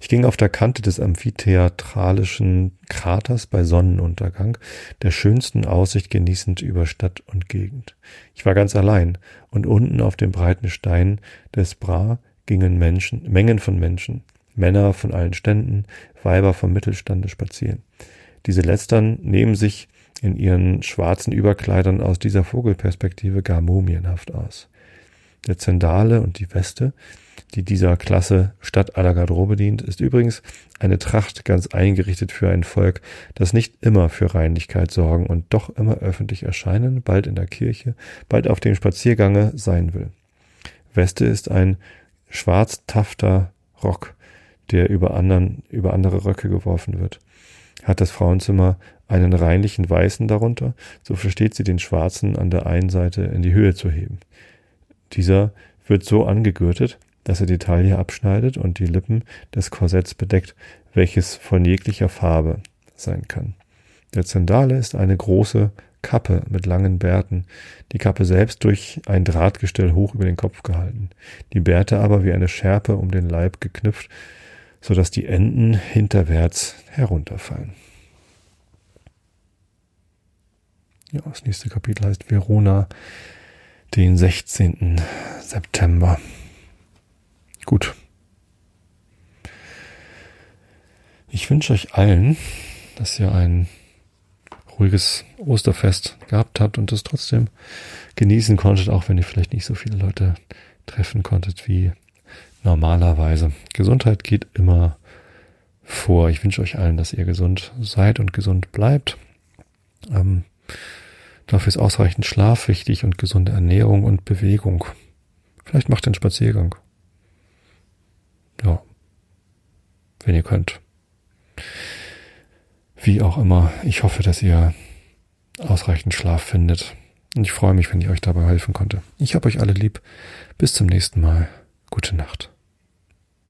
Ich ging auf der Kante des amphitheatralischen Kraters bei Sonnenuntergang, der schönsten Aussicht genießend über Stadt und Gegend. Ich war ganz allein, und unten auf dem breiten Stein des Bra gingen Menschen, Mengen von Menschen, Männer von allen Ständen, Weiber vom Mittelstande spazieren. Diese letztern nehmen sich in ihren schwarzen Überkleidern aus dieser Vogelperspektive gar mumienhaft aus. Der Zendale und die Weste, die dieser Klasse statt aller Garderobe dient, ist übrigens eine Tracht ganz eingerichtet für ein Volk, das nicht immer für Reinlichkeit sorgen und doch immer öffentlich erscheinen, bald in der Kirche, bald auf dem Spaziergange sein will. Weste ist ein schwarztafter Rock, der über anderen, über andere Röcke geworfen wird. Hat das Frauenzimmer einen reinlichen Weißen darunter, so versteht sie den Schwarzen an der einen Seite in die Höhe zu heben. Dieser wird so angegürtet, dass er die Taille abschneidet und die Lippen des Korsetts bedeckt, welches von jeglicher Farbe sein kann. Der Zendale ist eine große Kappe mit langen Bärten, die Kappe selbst durch ein Drahtgestell hoch über den Kopf gehalten, die Bärte aber wie eine Schärpe um den Leib geknüpft, so dass die Enden hinterwärts herunterfallen. Ja, das nächste Kapitel heißt Verona, den 16. September. Gut. Ich wünsche euch allen, dass ihr ein ruhiges Osterfest gehabt habt und es trotzdem genießen konntet, auch wenn ihr vielleicht nicht so viele Leute treffen konntet wie normalerweise. Gesundheit geht immer vor. Ich wünsche euch allen, dass ihr gesund seid und gesund bleibt. Ähm, dafür ist ausreichend Schlaf wichtig und gesunde Ernährung und Bewegung. Vielleicht macht einen Spaziergang. Ja, wenn ihr könnt. Wie auch immer, ich hoffe, dass ihr ausreichend Schlaf findet. Und ich freue mich, wenn ich euch dabei helfen konnte. Ich habe euch alle lieb. Bis zum nächsten Mal. Gute Nacht.